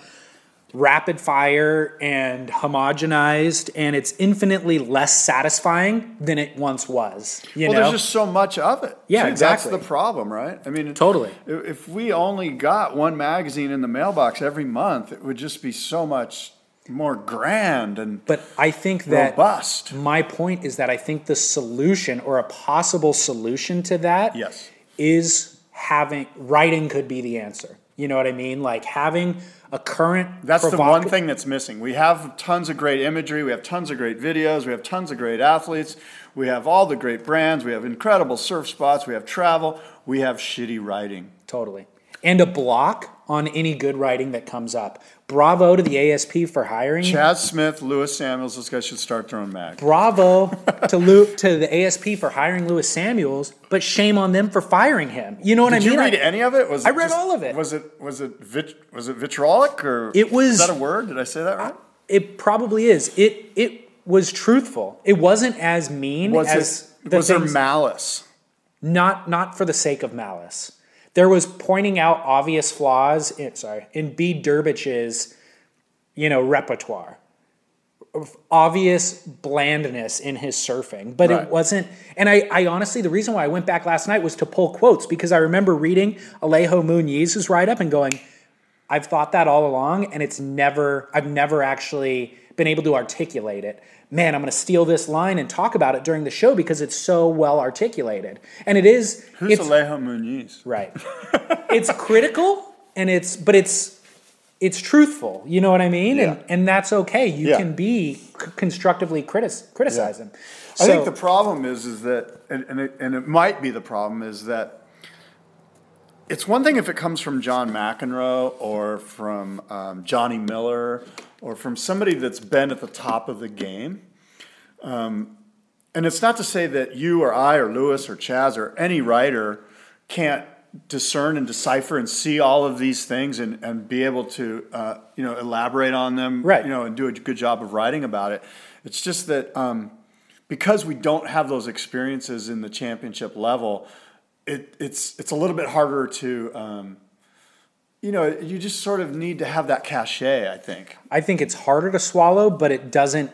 rapid fire and homogenized, and it's infinitely less satisfying than it once was. You well, know, there's just so much of it. Yeah, exactly. That's the problem, right? I mean, Totally. If if we only got one magazine in the mailbox every month, it would just be so much more grand and But I think that robust. my point is that I think the solution or a possible solution to that Yes. is having writing could be the answer. You know what I mean? Like having a current That's the one thing that's missing. We have tons of great imagery, we have tons of great videos, we have tons of great athletes, we have all the great brands, we have incredible surf spots, we have travel, we have shitty writing. Totally. And a block on any good writing that comes up. Bravo to the ASP for hiring. Chas Smith, Lewis Samuels, those guys should start their own mag. Bravo to Lou, to the ASP for hiring Lewis Samuels, but shame on them for firing him. You know what Did I mean? Did you read I- any of it? Was I it read all of it. Was it was it vit, was it vitriolic or It was- Is that a word? Did I say that right? It probably is. It it was truthful. It wasn't as mean Was as it the was there malice? not not for the sake of malice. There was pointing out obvious flaws. In, sorry, in Bede Durbidge's, you know, repertoire. Obvious blandness in his surfing, but Right. it wasn't. And I, I honestly, the reason why I went back last night was to pull quotes because I remember reading Alejo Muniz's write up and going, I've thought that all along, and it's never, I've never actually been able to articulate it. Man, I'm going to steal this line and talk about it during the show because it's so well articulated. And it is, Who's it's, Alejo Muniz? right. it's critical, and it's, but it's, it's truthful. You know what I mean? And Yeah. and that's okay. You Yeah. can be c- constructively critis- criticize him. I think the problem is, is that, and, and, it, and it might be the problem, is that it's one thing if it comes from John McEnroe or from um, Johnny Miller or from somebody that's been at the top of the game. Um, and it's not to say that you or I or Lewis or Chaz or any writer can't discern and decipher and see all of these things and, and be able to uh, you know elaborate on them Right. you know and do a good job of writing about it. It's just that um, because we don't have those experiences in the championship level, it, it's it's a little bit harder to um, you know you just sort of need to have that cachet. I think. I think it's harder to swallow, but it doesn't.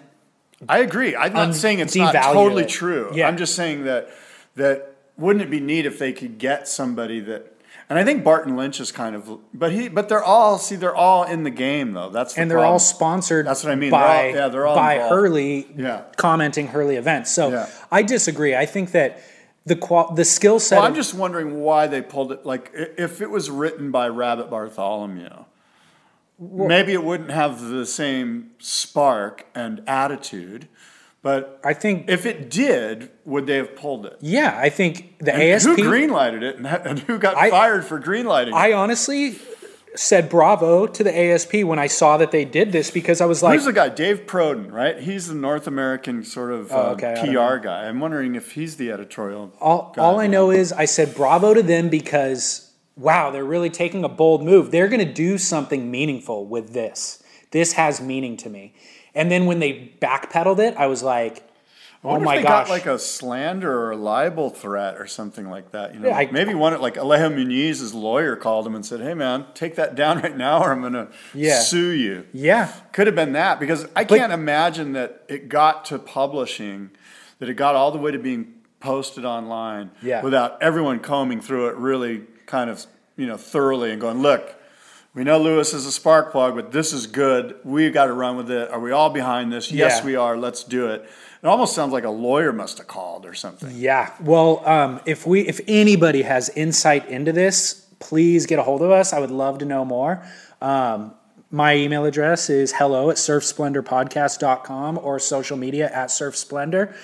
I agree. I'm not Un- saying it's not totally it. true. Yeah. I'm just saying that that wouldn't it be neat if they could get somebody that and I think Barton Lynch is kind of but he but they're all see they're all in the game though. That's the And they're problem. all sponsored. That's what I mean. They're all- yeah, they're all by involved. Hurley. Yeah. commenting Hurley events. So Yeah. I disagree. I think that the qual the skill set. Well, I'm just wondering why they pulled it. Like, if it was written by Rabbit Bartholomew, maybe it wouldn't have the same spark and attitude. But I think. if it did, would they have pulled it? yeah, I think the And ASP. Who greenlighted it, and, and who got I- fired for greenlighting? it? I honestly said bravo to the ASP when I saw that they did this because I was like, Who's the guy? Dave Prodan, right? He's the North American sort of Oh, uh, okay, I don't PR guy. I'm wondering if he's the editorial. All, guy. all I know is I said bravo to them because wow, they're really taking a bold move. They're going to do something meaningful with this. This has meaning to me. And then when they backpedaled it, I was like, oh my if they gosh. got like a slander or a libel threat or something like that. You know, Yeah, I- maybe one like Alejo Muniz's lawyer called him and said, "Hey, man, take that down right now, or I'm going to Yeah. sue you." yeah, Could have been that because I can't imagine that it got to publishing, that it got all the way to being posted online Yeah. without everyone combing through it really kind of you know thoroughly and going, "Look, we know Lewis is a spark plug, but this is good. We've got to run with it. Are we all behind this? Yes, Yeah. we are. Let's do it." It almost sounds like a lawyer must have called or something. yeah. Well, um, if we if anybody has insight into this, please get a hold of us. I would love to know more. Um, my email address is hello at surfsplendorpodcast.com or social media at surfsplendor.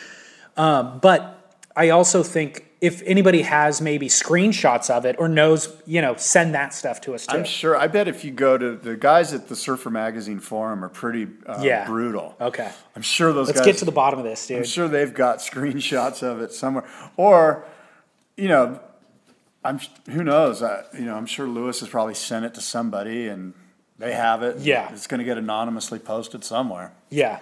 Um, but I also think if anybody has maybe screenshots of it or knows, you know, send that stuff to us too. I'm sure. I bet if you go to the guys at the Surfer Magazine forum are pretty uh, Yeah. brutal. Okay. I'm sure those Let's guys. get to the bottom of this, dude. I'm sure they've got screenshots of it somewhere, or you know, I'm who knows. I, you know, I'm sure Lewis has probably sent it to somebody and they have it. Yeah. it's going to get anonymously posted somewhere. Yeah.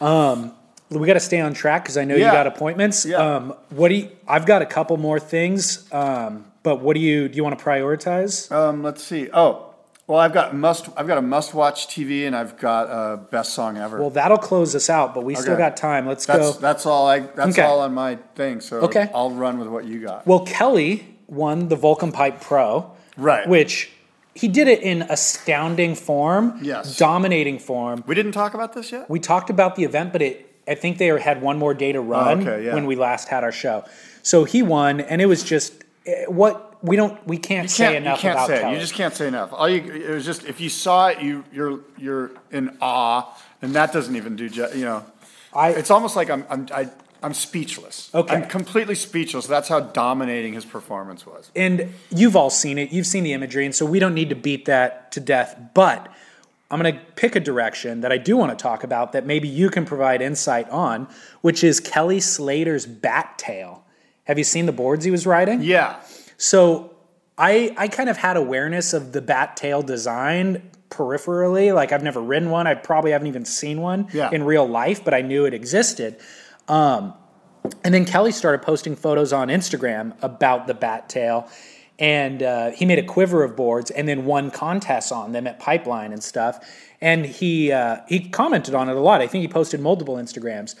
Um, we got to stay on track because I know you got appointments. Yeah. Um, what do you, I've got a couple more things, um, but what do you do? You want to prioritize? Um, let's see. Oh, well, I've got must. I've got a must-watch TV, and I've got a best song ever. well, that'll close us out, but we still got time. Let's that's go. that's all I. That's Okay. all on my thing. So Okay. I'll run with what you got. Well, Kelly won the Volcom Pipe Pro, Right. Which he did it in astounding form, Yes. dominating form. We didn't talk about this yet. We talked about the event, but it I think they had one more day to run Oh, okay, yeah. when we last had our show. So he won, and it was just eh, what we don't we can't, say can't, enough you can't about say. Kelly. You just can't say enough. All you it was just if you saw it, you you're you're in awe, and that doesn't even do ju- you know. I- it's almost like I'm I'm I, I'm speechless. Okay. I'm completely speechless. That's how dominating his performance was. and you've all seen it. You've seen the imagery, and so we don't need to beat that to death. But I'm going to pick a direction that I do want to talk about that maybe you can provide insight on, which is Kelly Slater's bat tail. Have you seen the boards he was riding? Yeah. So I I kind of had awareness of the bat tail design peripherally. Like I've never ridden one. I probably haven't even seen one Yeah. in real life, but I knew it existed. Um, and then Kelly started posting photos on Instagram about the bat tail. And uh, he made a quiver of boards and then won contests on them at Pipeline and stuff. And he uh, he commented on it a lot. I think he posted multiple Instagrams.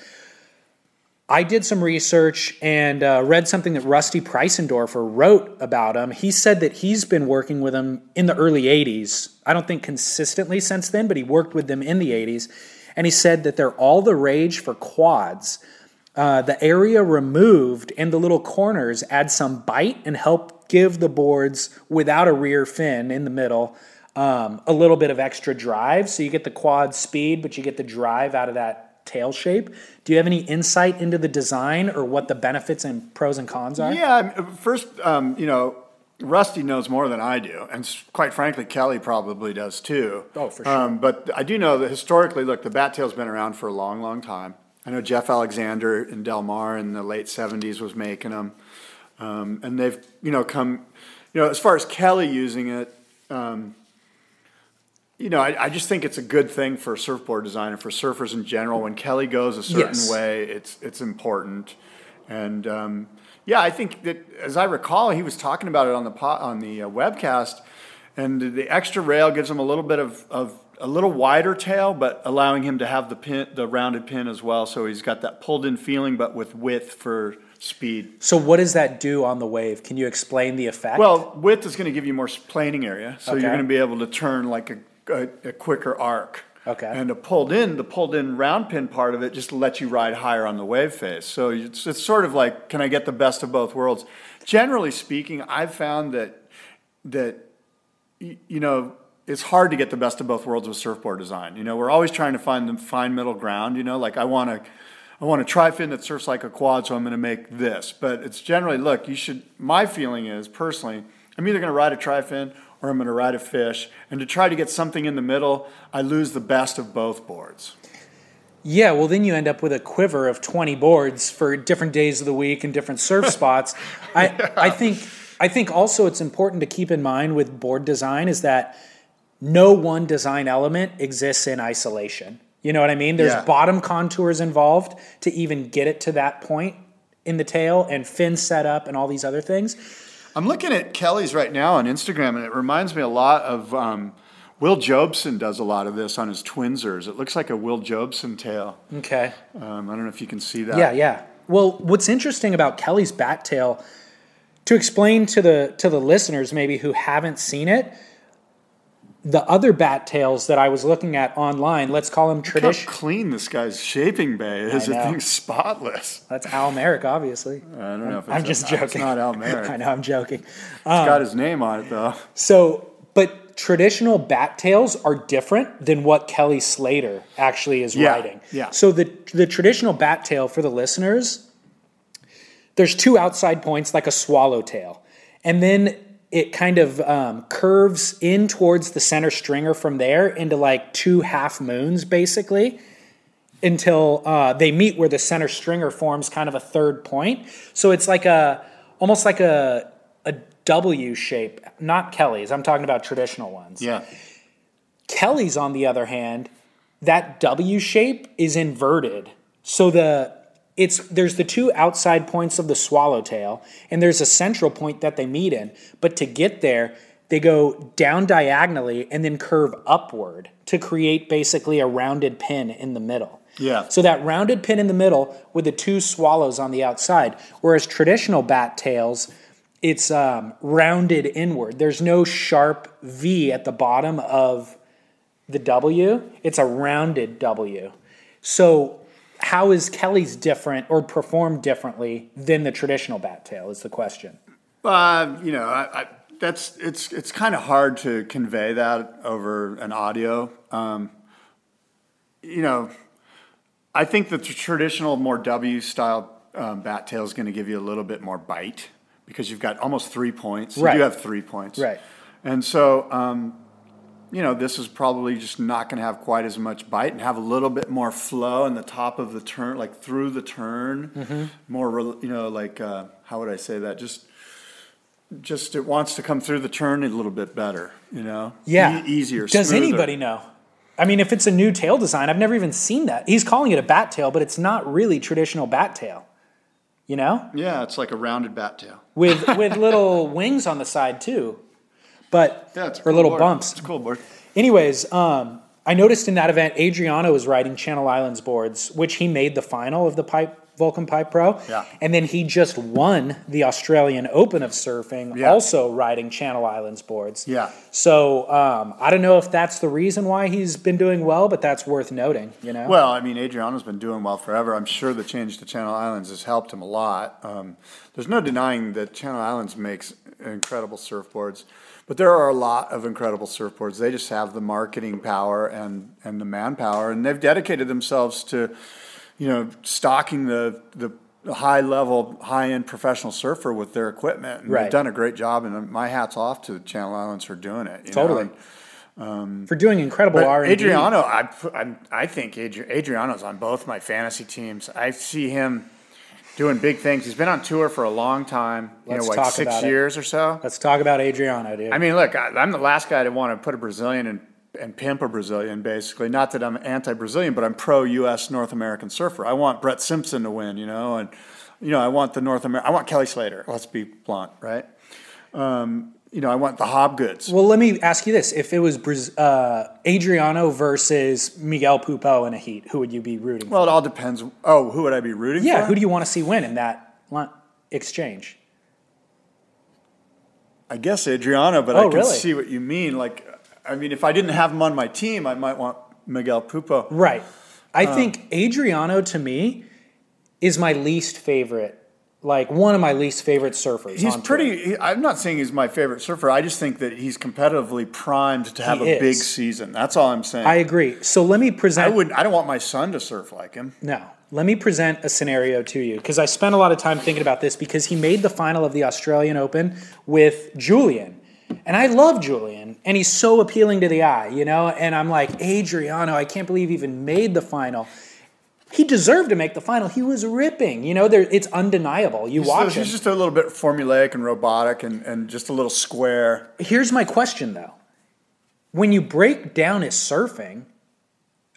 I did some research and uh, read something that Rusty Preisendorfer wrote about him. He said that he's been working with him in the early 80s. I don't think consistently since then, but he worked with them in the 80s. And he said that they're all the rage for quads. Uh, the area removed and the little corners add some bite and help give the boards without a rear fin in the middle um, a little bit of extra drive. So you get the quad speed, but you get the drive out of that tail shape. Do you have any insight into the design or what the benefits and pros and cons are? Yeah, first, um, you know, Rusty knows more than I do, and quite frankly, Kelly probably does too. Oh, for sure. Um, but I do know that historically, look, the bat tail's been around for a long, long time. I know Jeff Alexander in Del Mar in the late '70s was making them, um, and they've, you know, come, you know, as far as Kelly using it. Um, you know, I, I just think it's a good thing for surfboard design and for surfers in general. When Kelly goes a certain Yes. way, it's it's important. And um, yeah, I think that as I recall, he was talking about it on the po- on the uh, webcast, and the extra rail gives him a little bit of, of a little wider tail, but allowing him to have the pin, the rounded pin as well. So he's got that pulled in feeling, but with width for speed. So what does that do on the wave? Can you explain the effect? Well, width is going to give you more planing area, so Okay. you're going to be able to turn like a, a, a quicker arc. Okay. And the pulled in, the pulled in round pin part of it just lets you ride higher on the wave face. So it's, it's sort of like, can I get the best of both worlds? Generally speaking, I've found that that you know it's hard to get the best of both worlds with surfboard design. You know, we're always trying to find the fine middle ground. You know, like I want to. I want a tri-fin that surfs like a quad, so I'm going to make this. But it's generally, look, you should. My feeling is personally, I'm either going to ride a tri-fin or I'm going to ride a fish. And to try to get something in the middle, I lose the best of both boards. Yeah, well, then you end up with a quiver of 20 boards for different days of the week and different surf spots. I, I think I think also it's important to keep in mind with board design is that no one design element exists in isolation. You know what I mean? There's Yeah. bottom contours involved to even get it to that point in the tail and fin setup and all these other things. I'm looking at Kelly's right now on Instagram, and it reminds me a lot of um, Will Jobson does a lot of this on his Twinsers. It looks like a Will Jobson tail. Okay. Um, I don't know if you can see that. Yeah, yeah. Well, what's interesting about Kelly's bat tail, to explain to the to the listeners maybe who haven't seen it, the other bat tails that I was looking at online, let's call them Look how tradition. clean this guy's shaping bay is. It thing's spotless. That's Al Merrick, obviously. I don't know if it's I'm just joking. It's not Al Merrick. I know, I'm joking. It's got um, his name on it though. So, but traditional bat tails are different than what Kelly Slater actually is Yeah, riding. yeah. So the the traditional bat tail for the listeners, there's two outside points like a swallowtail, and then it kind of um, curves in towards the center stringer from there into like two half moons basically until uh, they meet where the center stringer forms kind of a third point. So it's like a almost like a a W shape. Not Kelly's. I'm talking about traditional ones. Yeah. Kelly's, on the other hand, that W shape is inverted. So the it's there's the two outside points of the swallowtail, and there's a central point that they meet in. But to get there, they go down diagonally and then curve upward to create basically a rounded pin in the middle. Yeah. So that rounded pin in the middle with the two swallows on the outside, whereas traditional bat tails, it's um, rounded inward. There's no sharp V at the bottom of the W. It's a rounded W. So how is Kelly's different or performed differently than the traditional bat tail is the question. Uh, you know, I, I, that's it's it's kind of hard to convey that over an audio. Um, you know, I think the traditional, more W style um, bat tail is going to give you a little bit more bite because you've got almost three points. You Right. do have three points, Right. And so, um, you know, this is probably just not going to have quite as much bite and have a little bit more flow in the top of the turn, like through the turn. Mm-hmm. More, you know, like uh, how would I say that? Just just it wants to come through the turn a little bit better, you know? Yeah. E- easier. Does smoother. anybody know? I mean, if it's a new tail design, I've never even seen that. He's calling it a bat tail, but it's not really traditional bat tail. You know? Yeah, it's like a rounded bat tail. With with little wings on the side too. But Yeah, or cool little board. bumps. It's a cool board. Anyways, um, I noticed in that event Adriano was riding Channel Islands boards, which he made the final of the pipe Volcom Pipe Pro. Yeah. And then he just won the Australian Open of surfing, Yeah. also riding Channel Islands boards. Yeah. So um, I don't know if that's the reason why he's been doing well, but that's worth noting. You know. Well, I mean, Adriano's been doing well forever. I'm sure the change to Channel Islands has helped him a lot. Um, there's no denying that Channel Islands makes incredible surfboards. But there are a lot of incredible surfboards. They just have the marketing power and, and the manpower, and they've dedicated themselves to, you know, stocking the the high level, high end professional surfer with their equipment. And Right. They've done a great job, and my hats off to the Channel Islands for doing it. you know, Totally. and- um, For doing incredible R&D. Adriano, I, I'm- I think Adri- Adriano's on both my fantasy teams. I see him doing big things. He's been on tour for a long time, you Let's know, like talk six about it. years or so. Let's talk about Adriano, dude. I mean, look, I, I'm the last guy to want to put a Brazilian and, and pimp a Brazilian, basically. Not that I'm anti-Brazilian, but I'm pro-U.S. North American surfer. I want Brett Simpson to win, you know, and you know, I want the North American. I want Kelly Slater. Let's be blunt, right? Um, you know, I want the Hobgoods. well, let me ask you this: If it was uh, Adriano versus Miguel Pupo in a heat, who would you be rooting for? Well, it all depends. Oh, who would I be rooting for? Yeah, who do you want to see win in that exchange? I guess Adriano, but Oh, I can really? see what you mean. Like, I mean, if I didn't have him on my team, I might want Miguel Pupo. Right. I Um, think Adriano to me is my least favorite, like one of my least favorite surfers. He's pretty. He, I'm not saying he's my favorite surfer. I just think that he's competitively primed to have He a big season. That's all I'm saying. I I, agree. So let me present. I would. I don't want my son to surf like him. No. Let me present a scenario to you because I spent a lot of time thinking about this because he made the final of the Australian Open with Julian. And I love Julian, and he's so appealing to the eye, you know? And I'm like, Adriano, I can't believe he even made the final. He deserved to make the final. He was ripping, you know. There, it's undeniable. You He's, watch he's him. just a little bit formulaic and robotic, and, and just a little square. Here's my question though. When you break down his surfing,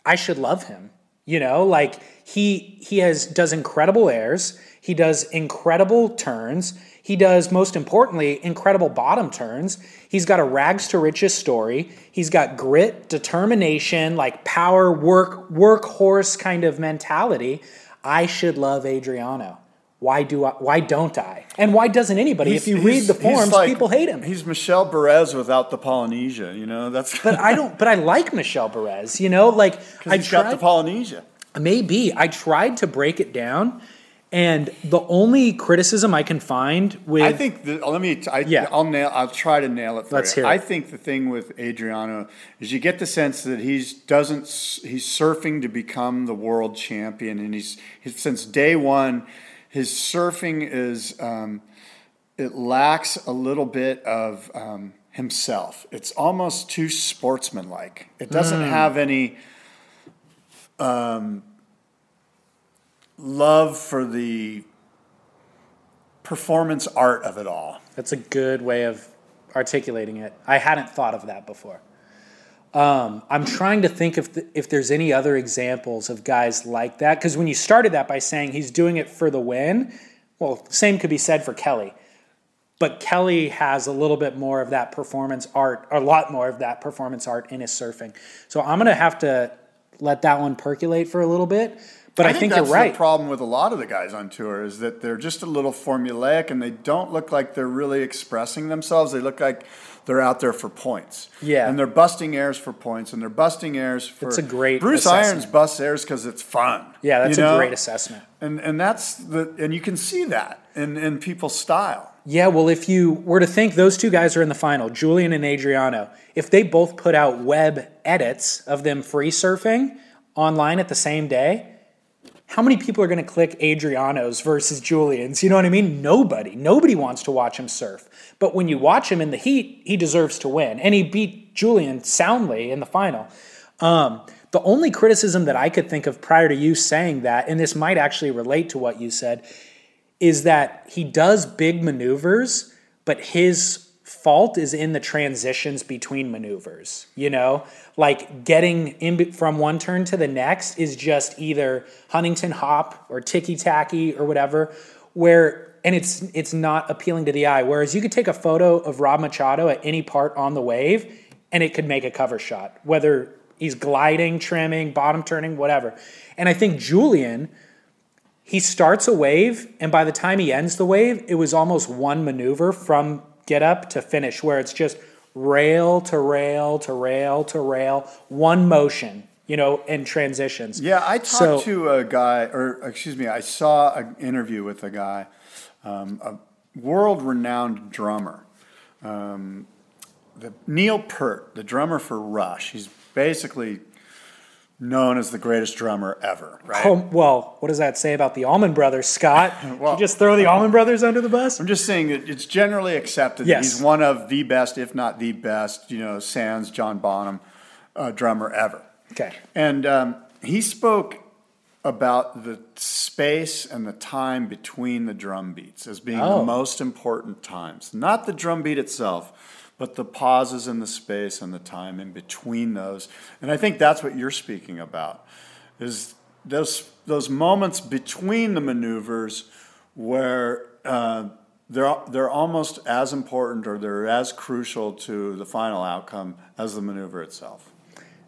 I should love him. You know, like he he has does incredible airs, he does incredible turns, he does most importantly incredible bottom turns. He's got a rags to riches story. He's got grit, determination, like power, work workhorse kind of mentality. I should love Adriano. Why do I, why don't I? And why doesn't anybody? if you read the he's- he's forums, like- people hate him. He's Michel Bourez without the Polynesia. You know, that's. but I don't. But I like Michel Bourez. You know, like I he's got the. Polynesia. Maybe I tried to break it down, and the only criticism I can find with I think the, let me. I, Yeah. I'll nail. I'll try to nail it. For Let's you. hear it. I think the thing with Adriano is you get the sense that he's doesn't. He's surfing to become the world champion, and he's, he's since day one. His surfing is. Um, it lacks a little bit of um, himself. It's almost too sportsmanlike. It doesn't Hmm. have any um, love for the performance art of it all. That's a good way of articulating it. I hadn't thought of that before. Um, I'm trying to think if th- if there's any other examples of guys like that. Because when you started that by saying he's doing it for the win, well, same could be said for Kelly. But Kelly has a little bit more of that performance art, a lot more of that performance art in his surfing. So I'm gonna have to let that one percolate for a little bit. But I, think, that's you're right. The problem with a lot of the guys on tour is that they're just a little formulaic and they don't look like they're really expressing themselves. They look like they're out there for points. Yeah. and they're busting airs for points, and they're busting airs for. It's a great Bruce assessment. Irons busts airs because it's fun. yeah, that's you a great assessment. And and that's the and you can see that in in people's style. Yeah, well, if you were to think those two guys are in the final, Julian and Adriano, if they both put out web edits of them free surfing online at the same day, how many people are going to click Adriano's versus Julian's? You know what I mean? Nobody. Nobody wants to watch him surf. But when you watch him in the heat, he deserves to win. And he beat Julian soundly in the final. Um, the only criticism that I could think of prior to you saying that, and this might actually relate to what you said, is that he does big maneuvers, but his fault is in the transitions between maneuvers. You know, like getting in from one turn to the next is just either Huntington hop or ticky tacky or whatever. Where and it's it's not appealing to the eye. Whereas you could take a photo of Rob Machado at any part on the wave, and it could make a cover shot, whether he's gliding, trimming, bottom turning, whatever. And I think Julian he starts a wave, and by the time he ends the wave, it was almost one maneuver from get up to finish, where it's just rail to rail to rail to rail, one motion, you know, and transitions. Yeah, I talked So- to a guy, or excuse me, I saw an interview with a guy, um, a world-renowned drummer, um, the Neil Peart, the drummer for Rush. He's basically known as the greatest drummer ever, right? Oh, well, what does that say about the Allman Brothers, Scott? Well- you just throw the Allman Brothers under the bus? I'm just saying that it's generally accepted Yes. that he's one of the best, if not the best, you know, sans John Bonham uh, drummer ever. Okay. And um, he spoke about the space and the time between the drum beats as being Oh. the most important times. Not the drum beat itself, but the pauses in the space and the time in between those. And I think that's what you're speaking about. Is those those moments between the maneuvers where uh, they're they're almost as important or they're as crucial to the final outcome as the maneuver itself.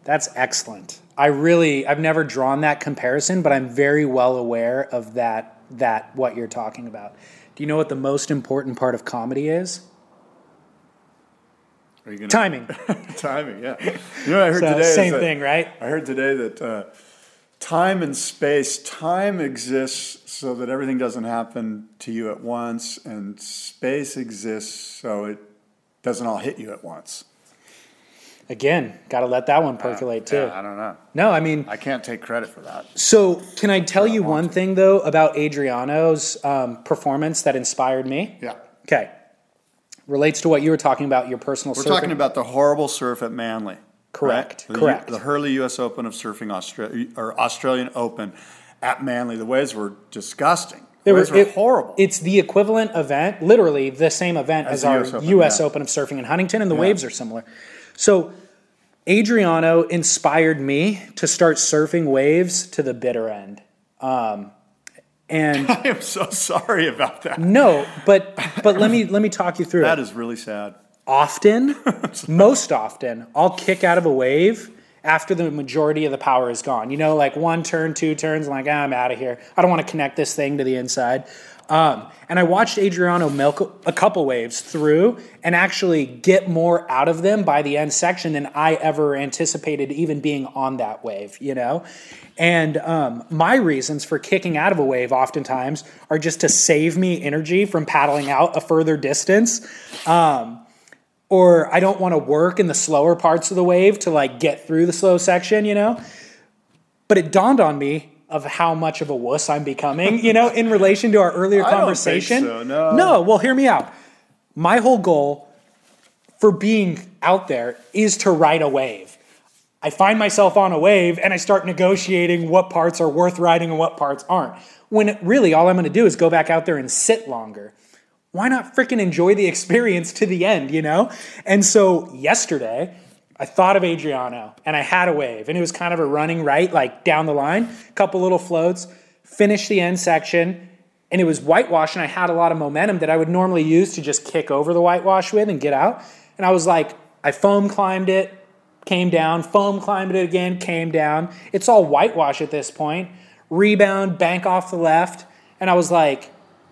That's excellent. I really, I've never drawn that comparison, but I'm very well aware of that, that what you're talking about. Do you know what the most important part of comedy is? Are you gonna Timing. timing? Yeah. You know what I heard So, today? same that- thing, right? I heard today that uh, time and space, time exists so that everything doesn't happen to you at once, and space exists so it doesn't all hit you at once. Again, got to let that one percolate too. Yeah, I don't know. No, I mean, I can't take credit for that. so can I tell you one thing though about Adriano's um, performance that inspired me? Yeah. Okay. Relates to what you were talking about, your personal We're surfing. talking about the horrible surf at Manly. Correct, right? The, correct. The Hurley U.S. Open of surfing, Australia, or Australian Open at Manly. The waves were disgusting. The It was were it- horrible. It's the equivalent event, literally the same event As as, our US Open, U.S. yeah. Open of surfing in Huntington, and the waves are similar. So, Adriano inspired me to start surfing waves to the bitter end. Um, and I am so sorry about that. no, but but let me let me talk you through That That is really sad. often, most often, I'll kick out of a wave after the majority of the power is gone. You know, like one turn, two turns, I'm like, ah, I'm out of here. I don't want to connect this thing to the inside. Um, and I watched Adriano milk a couple waves through and actually get more out of them by the end section than I ever anticipated even being on that wave, you know? And um, my reasons for kicking out of a wave oftentimes are just to save me energy from paddling out a further distance. Um, or I don't want to work in the slower parts of the wave to like get through the slow section, you know? But it dawned on me of how much of a wuss I'm becoming, you know, in relation to our earlier I don't think conversation. so, no. no, well, hear me out. My whole goal for being out there is to ride a wave. I find myself on a wave and I start negotiating what parts are worth riding and what parts aren't. When really all I'm going to do is go back out there and sit longer. Why not freaking enjoy the experience to the end, you know? And so yesterday, I thought of Adriano and I had a wave and it was kind of a running right, like down the line, a couple little floats, finished the end section, and it was whitewash and I had a lot of momentum that I would normally use to just kick over the whitewash with and get out. And I was like, I foam climbed it, came down, foam climbed it again, came down. It's all whitewash at this point. Rebound, bank off the left. And I was like,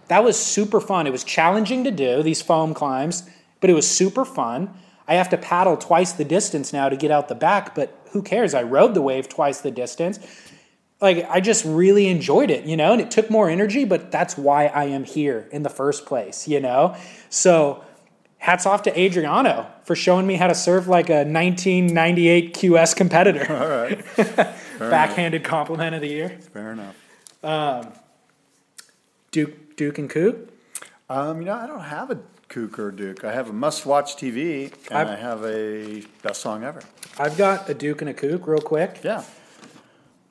that was super fun. It was challenging to do, these foam climbs, but it was super fun. I have to paddle twice the distance now to get out the back, but who cares? I rode the wave twice the distance. Like, I just really enjoyed it, you know, and it took more energy, but that's why I am here in the first place, you know? So, hats off to Adriano for showing me how to surf like a 1998 QS competitor. All right. Backhanded compliment of the year. Fair enough. Duke, Duke and Coop. Um, you know, I don't have a kook or duke. I have a must-watch TV, and I've- i have a best song ever. I've got a Duke and a Kook real quick. Yeah.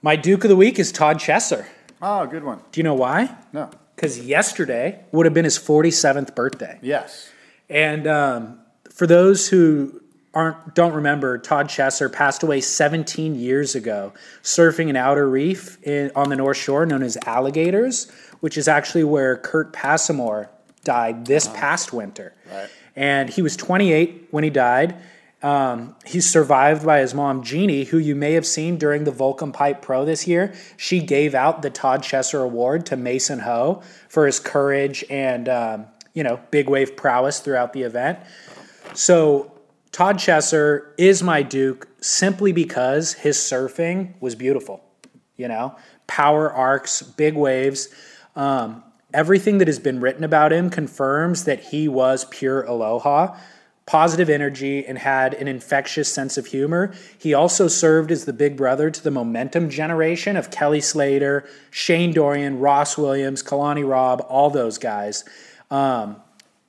My Duke of the week is Todd Chesser. Oh, good one. Do you know why? No. Because yesterday would have been his 47th birthday. Yes. And um, for those who aren't don't remember, Todd Chesser passed away 17 years ago, surfing an outer reef in, on the North Shore known as Alligators, which is actually where Kirk Passmore died this past winter. Right. And he was 28 when he died. Um, he's survived by his mom, Jeannie, who you may have seen during the Volcom Pipe Pro this year. She gave out the Todd Chesser Award to Mason Ho for his courage and, um, you know, big wave prowess throughout the event. So Todd Chesser is my Duke simply because his surfing was beautiful. You know, power arcs, big waves. Um, everything that has been written about him confirms that he was pure aloha, positive energy, and had an infectious sense of humor. He also served as the big brother to the momentum generation of Kelly Slater, Shane Dorian, Ross Williams, Kalani Robb, all those guys. Um,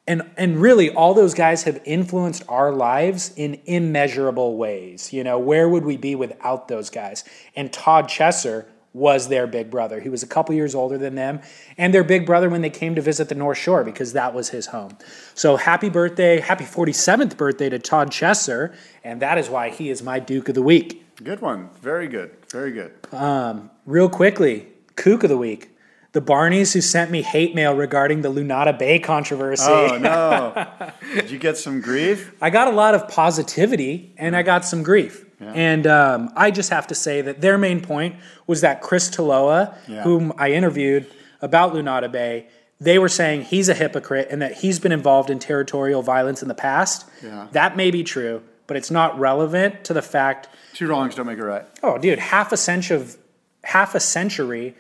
and and really all those guys have influenced our lives in immeasurable ways you know where would we be without those guys and todd chesser was their big brother he was a couple years older than them and their big brother when they came to visit the north shore because that was his home so happy birthday happy 47th birthday to todd chesser and that is why he is my duke of the week Good one. Very good. Very good. Um, real quickly kook of the week the barneys who sent me hate mail regarding the lunada bay controversy Oh no! Did you get some grief? I got a lot of positivity and I got some grief. And um, I just have to say that their main point was that Chris Taloa, Yeah. whom I interviewed about Lunada Bay, they were saying he's a hypocrite and that he's been involved in territorial violence in the past. Yeah. That may be true, but it's not relevant to the fact Two wrongs don't make a right. Oh, dude, half a century of half a century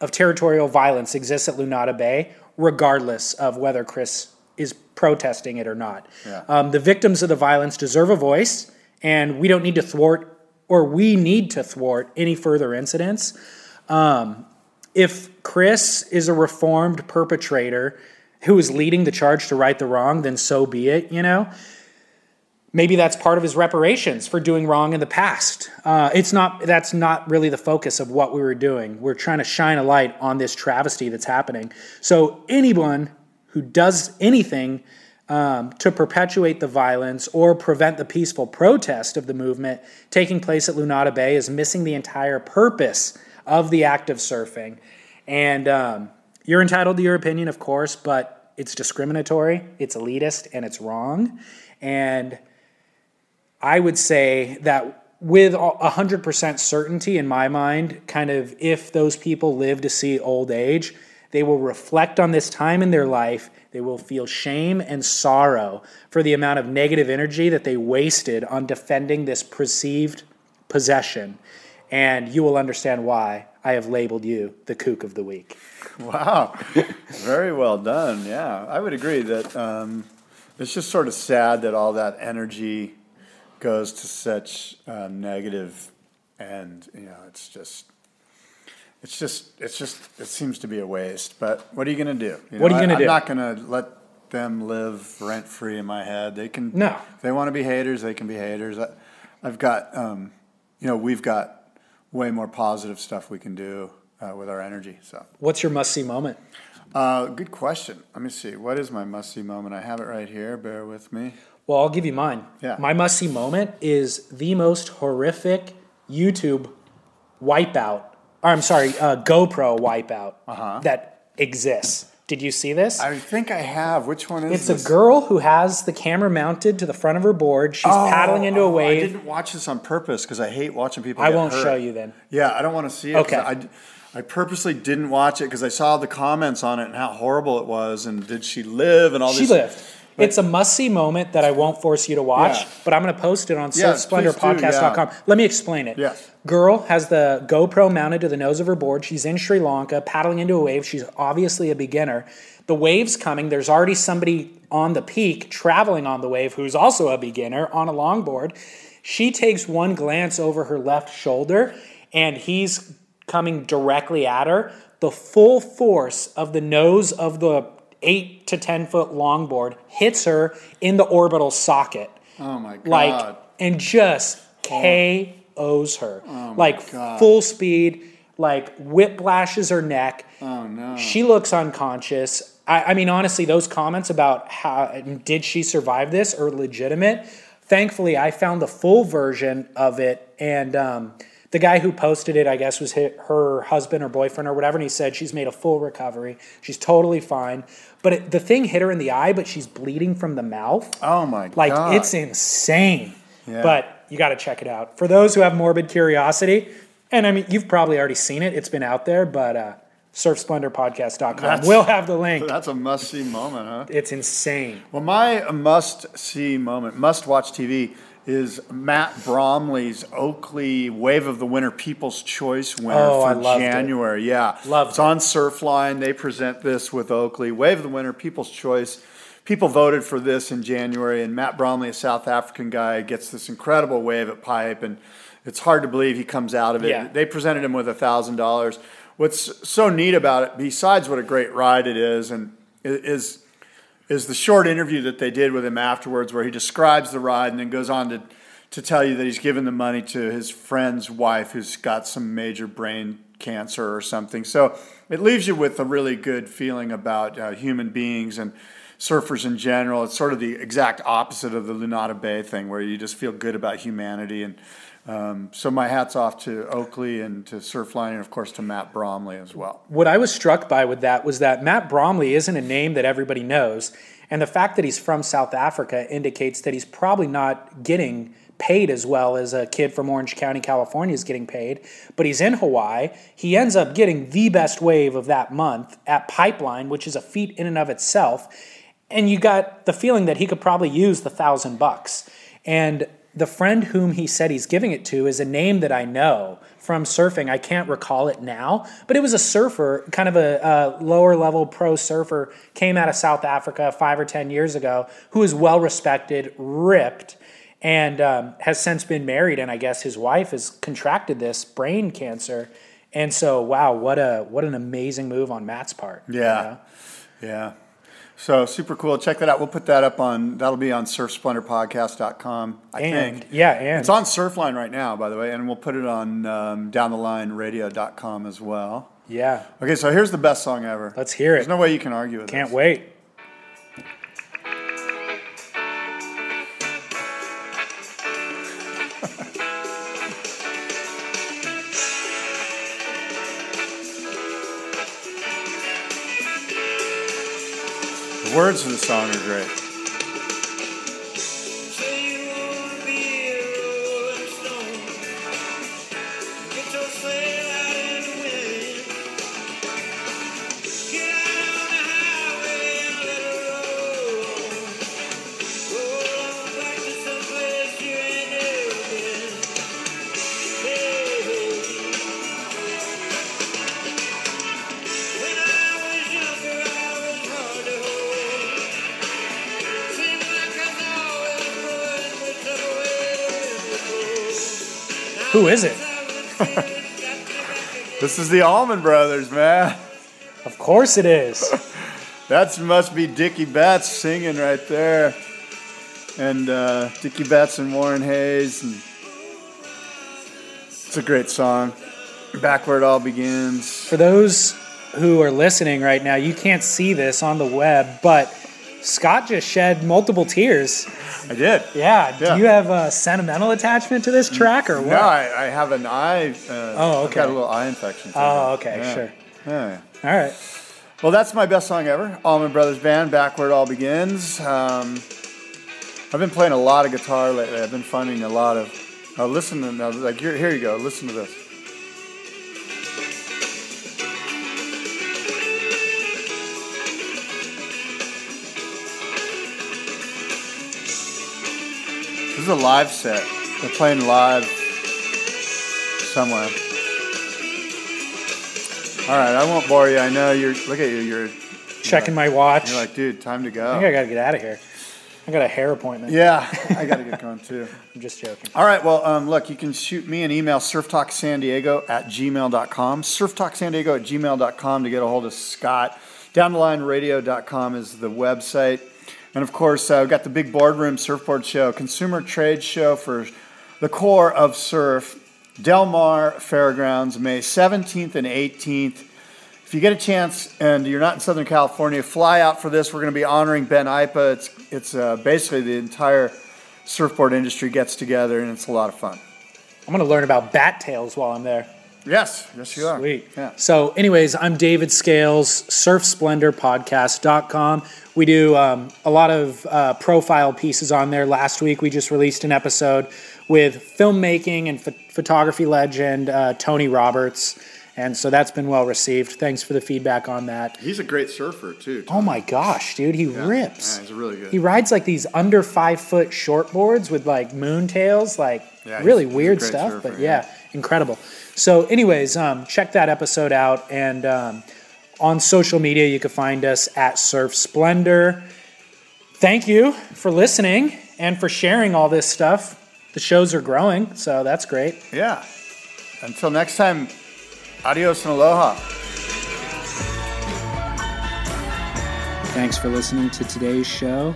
of territorial violence exists at Lunada Bay, regardless of whether Chris is protesting it or not. Yeah. Um, the victims of the violence deserve a voice, and we don't need to thwart, or we need to thwart any further incidents. Um, if Chris is a reformed perpetrator who is leading the charge to right the wrong, then so be it. You know maybe that's part of his reparations for doing wrong in the past. Uh, it's not. That's not really the focus of what we were doing. We're trying to shine a light on this travesty that's happening. So anyone who does anything um, to perpetuate the violence or prevent the peaceful protest of the movement taking place at Lunada Bay is missing the entire purpose of the act of surfing. And um, you're entitled to your opinion, of course, but it's discriminatory, it's elitist, and it's wrong. And I would say that with 100% certainty in my mind, kind of if those people live to see old age, they will reflect on this time in their life. They will feel shame and sorrow for the amount of negative energy that they wasted on defending this perceived possession. And you will understand why I have labeled you the kook of the week. Wow, very well done. Yeah, I would agree that um, it's just sort of sad that all that energy goes to such uh, negative, and you know, it's just. It's just, it's just, it seems to be a waste. But what are you going to do? You What are you I- gonna do? I'm not going to let them live rent free in my head. They can, No. if they want to be haters, they can be haters. I, I've got, um, you know, we've got way more positive stuff we can do uh, with our energy. So. What's your must see moment? Uh, good question. Let me see. What is my must see moment? I have it right here. Bear with me. Well, I'll give you mine. Yeah. My must see moment is the most horrific YouTube wipeout, or I'm sorry, uh, GoPro wipeout that exists. Did you see this? Uh-huh. I think I have. Which one is it's this? a girl who has the camera mounted to the front of her board. She's Oh, paddling into a wave. I didn't watch this on purpose because I hate watching people. I won't hurt. show you then. Yeah, I don't want to see it. Okay. I, I purposely didn't watch it because I saw the comments on it and how horrible it was, and did she live and all She this. She lived. It's a must see moment that I won't force you to watch, Yeah. but I'm going to post it on Yeah, surfsplendorpodcast.com. yeah. Let me explain it. Yes. Girl has the GoPro mounted to the nose of her board. She's in Sri Lanka paddling into a wave. She's obviously a beginner. The wave's coming. There's already somebody on the peak traveling on the wave who's also a beginner on a longboard. She takes one glance over her left shoulder and he's coming directly at her. The full force of the nose of the eight to 10 foot longboard hits her in the orbital socket. Oh my god! Like, and just KOs her. Oh like, God. full speed, like, whiplashes her neck. oh no! She looks unconscious. I, I mean, honestly, those comments about how did she survive this are legitimate. Thankfully, I found the full version of it, and um, the guy who posted it, I guess, was her husband or boyfriend or whatever, and he said she's made a full recovery. She's totally fine. But it, the thing hit her in the eye, but she's bleeding from the mouth. oh my Like god! Like it's insane. Yeah. But you got to check it out. For those who have morbid curiosity, and I mean, you've probably already seen it. It's been out there, but uh, surfsplendorpodcast.com. That's- We'll have the link. That's a must see moment, huh? It's insane. Well, my must see moment, must watch TV is Matt Bromley's Oakley Wave of the Winter People's Choice winner Oh, for loved it. January. Yeah, Loved it's on Surfline. They present this with Oakley Wave of the Winter People's Choice. People voted for this in January, and Matt Bromley, a South African guy, gets this incredible wave at Pipe, and it's hard to believe he comes out of it. Yeah. They presented him with a thousand dollars. What's so neat about it, besides what a great ride it is, and is is the short interview that they did with him afterwards, where he describes the ride and then goes on to to tell you that he's given the money to his friend's wife who's got some major brain cancer or something. So it leaves you with a really good feeling about uh, human beings and surfers in general. It's sort of the exact opposite of the Lunada Bay thing, where you just feel good about humanity. And um, so my hats off to Oakley and to Surfline, and of course to Matt Bromley as well. What I was struck by with that was that Matt Bromley isn't a name that everybody knows. And the fact that he's from South Africa indicates that he's probably not getting paid as well as a kid from Orange County, California is getting paid. But he's in Hawaii. He ends up getting the best wave of that month at Pipeline, which is a feat in and of itself. And you got the feeling that he could probably use the thousand bucks. And the friend whom he said he's giving it to is a name that I know from surfing. I can't recall it now, but it was a surfer, kind of a, a lower level pro surfer, came out of South Africa five or 10 years ago, who is well respected, ripped, and um, has since been married. And I guess his wife has contracted this brain cancer. And so, wow, what a what an amazing move on Matt's part. you Yeah. know? Yeah. So super cool. Check that out. We'll put that up on that'll be on surfsplendorpodcast.com. I And think. yeah, and It's on Surfline right now, by the way, and we'll put it on um, downthelineradio.com as well. yeah. Okay, so here's the best song ever. Let's hear it. There's no way you can argue with it. Can't this. wait. Words of the song are great. Who is it? This is the Allman Brothers, man. Of course it is. That must be Dickey Betts singing right there. And uh, Dickey Betts and Warren Haynes. And it's a great song. Back where it all begins. For those who are listening right now, you can't see this on the web, but Scott just shed multiple tears. I did. Yeah. Yeah. Do you have a sentimental attachment to this track or what? No, I, I have an eye. Uh, Oh, I've got a little eye infection. Oh, okay, Yeah. sure. Yeah. All right. Well, that's my best song ever. Allman Brothers Band, Back Where It All Begins. Um, I've been playing a lot of guitar lately. I've been finding a lot of. Uh, listen to now, like here, here you go. Listen to this. This is a live set. They're playing live somewhere. All right, I won't bore you. I know you're. Look at you. You're. Checking my watch. You're like, dude, time to I go. think I got to get out of here. I got a hair appointment. Yeah, I got to get going too. I'm just joking. All right, well, um, look, you can shoot me an email, surftalksandiego at gmail.com, surftalksandiego at gmail.com to get a hold of Scott. Downthelineradio.com is the website. And of course, uh, we've got the big boardroom surfboard show, consumer trade show for the core of surf, Del Mar Fairgrounds, May 17th and 18th. If you get a chance and you're not in Southern California, fly out for this. We're going to be honoring Ben Aipa. It's it's uh, basically the entire surfboard industry gets together, and it's a lot of fun. I'm going to learn about bat tails while I'm there. Yes, yes, you are. Sweet. Yeah. So, anyways, I'm David Scales, surfsplendorpodcast.com. We do um, a lot of uh, profile pieces on there. Last week, we just released an episode with filmmaking and ph- photography legend uh, Tony Roberts. And so that's been well received. Thanks for the feedback on that. He's a great surfer too. Oh my gosh, dude, he rips. Yeah, he's really good. He rides like these under five foot shortboards with like moon tails, like Yeah, really he's- he's a weird great stuff. surfer, but yeah, incredible. So, anyways, um, check that episode out. And um, on social media, you can find us at Surf Splendor. Thank you for listening and for sharing all this stuff. The shows are growing, so that's great. Yeah. Until next time, adios and aloha. Thanks for listening to today's show.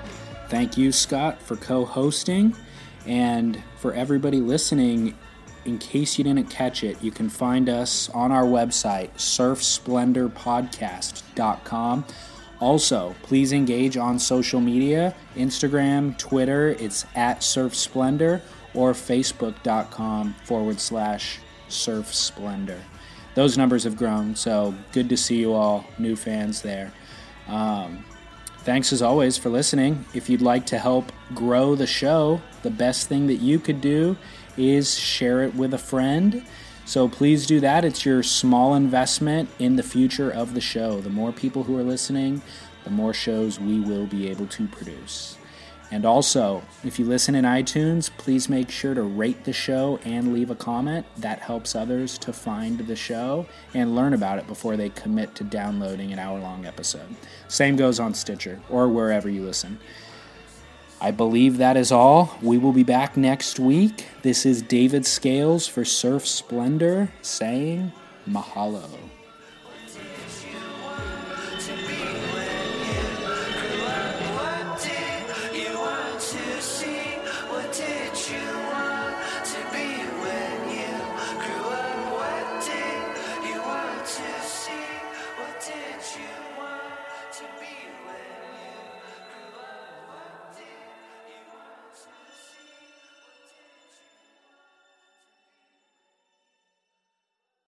Thank you, Scott, for co hosting. And for everybody listening, in case you didn't catch it, you can find us on our website, surfsplendorpodcast.com. Also, please engage on social media Instagram, Twitter, it's at Surf Splendor, or facebook.com forward slash Surf Splendor. Those numbers have grown, so good to see you all, new fans there. Um, thanks as always for listening. If you'd like to help grow the show, the best thing that you could do is share it with a friend. So please do that. It's your small investment in the future of the show. The more people who are listening, the more shows we will be able to produce. And also, if you listen in iTunes, please make sure to rate the show and leave a comment. That helps others to find the show and learn about it before they commit to downloading an hour long episode. Same goes on Stitcher or wherever you listen. I believe that is all. We will be back next week. This is David Scales for Surf Splendor saying mahalo.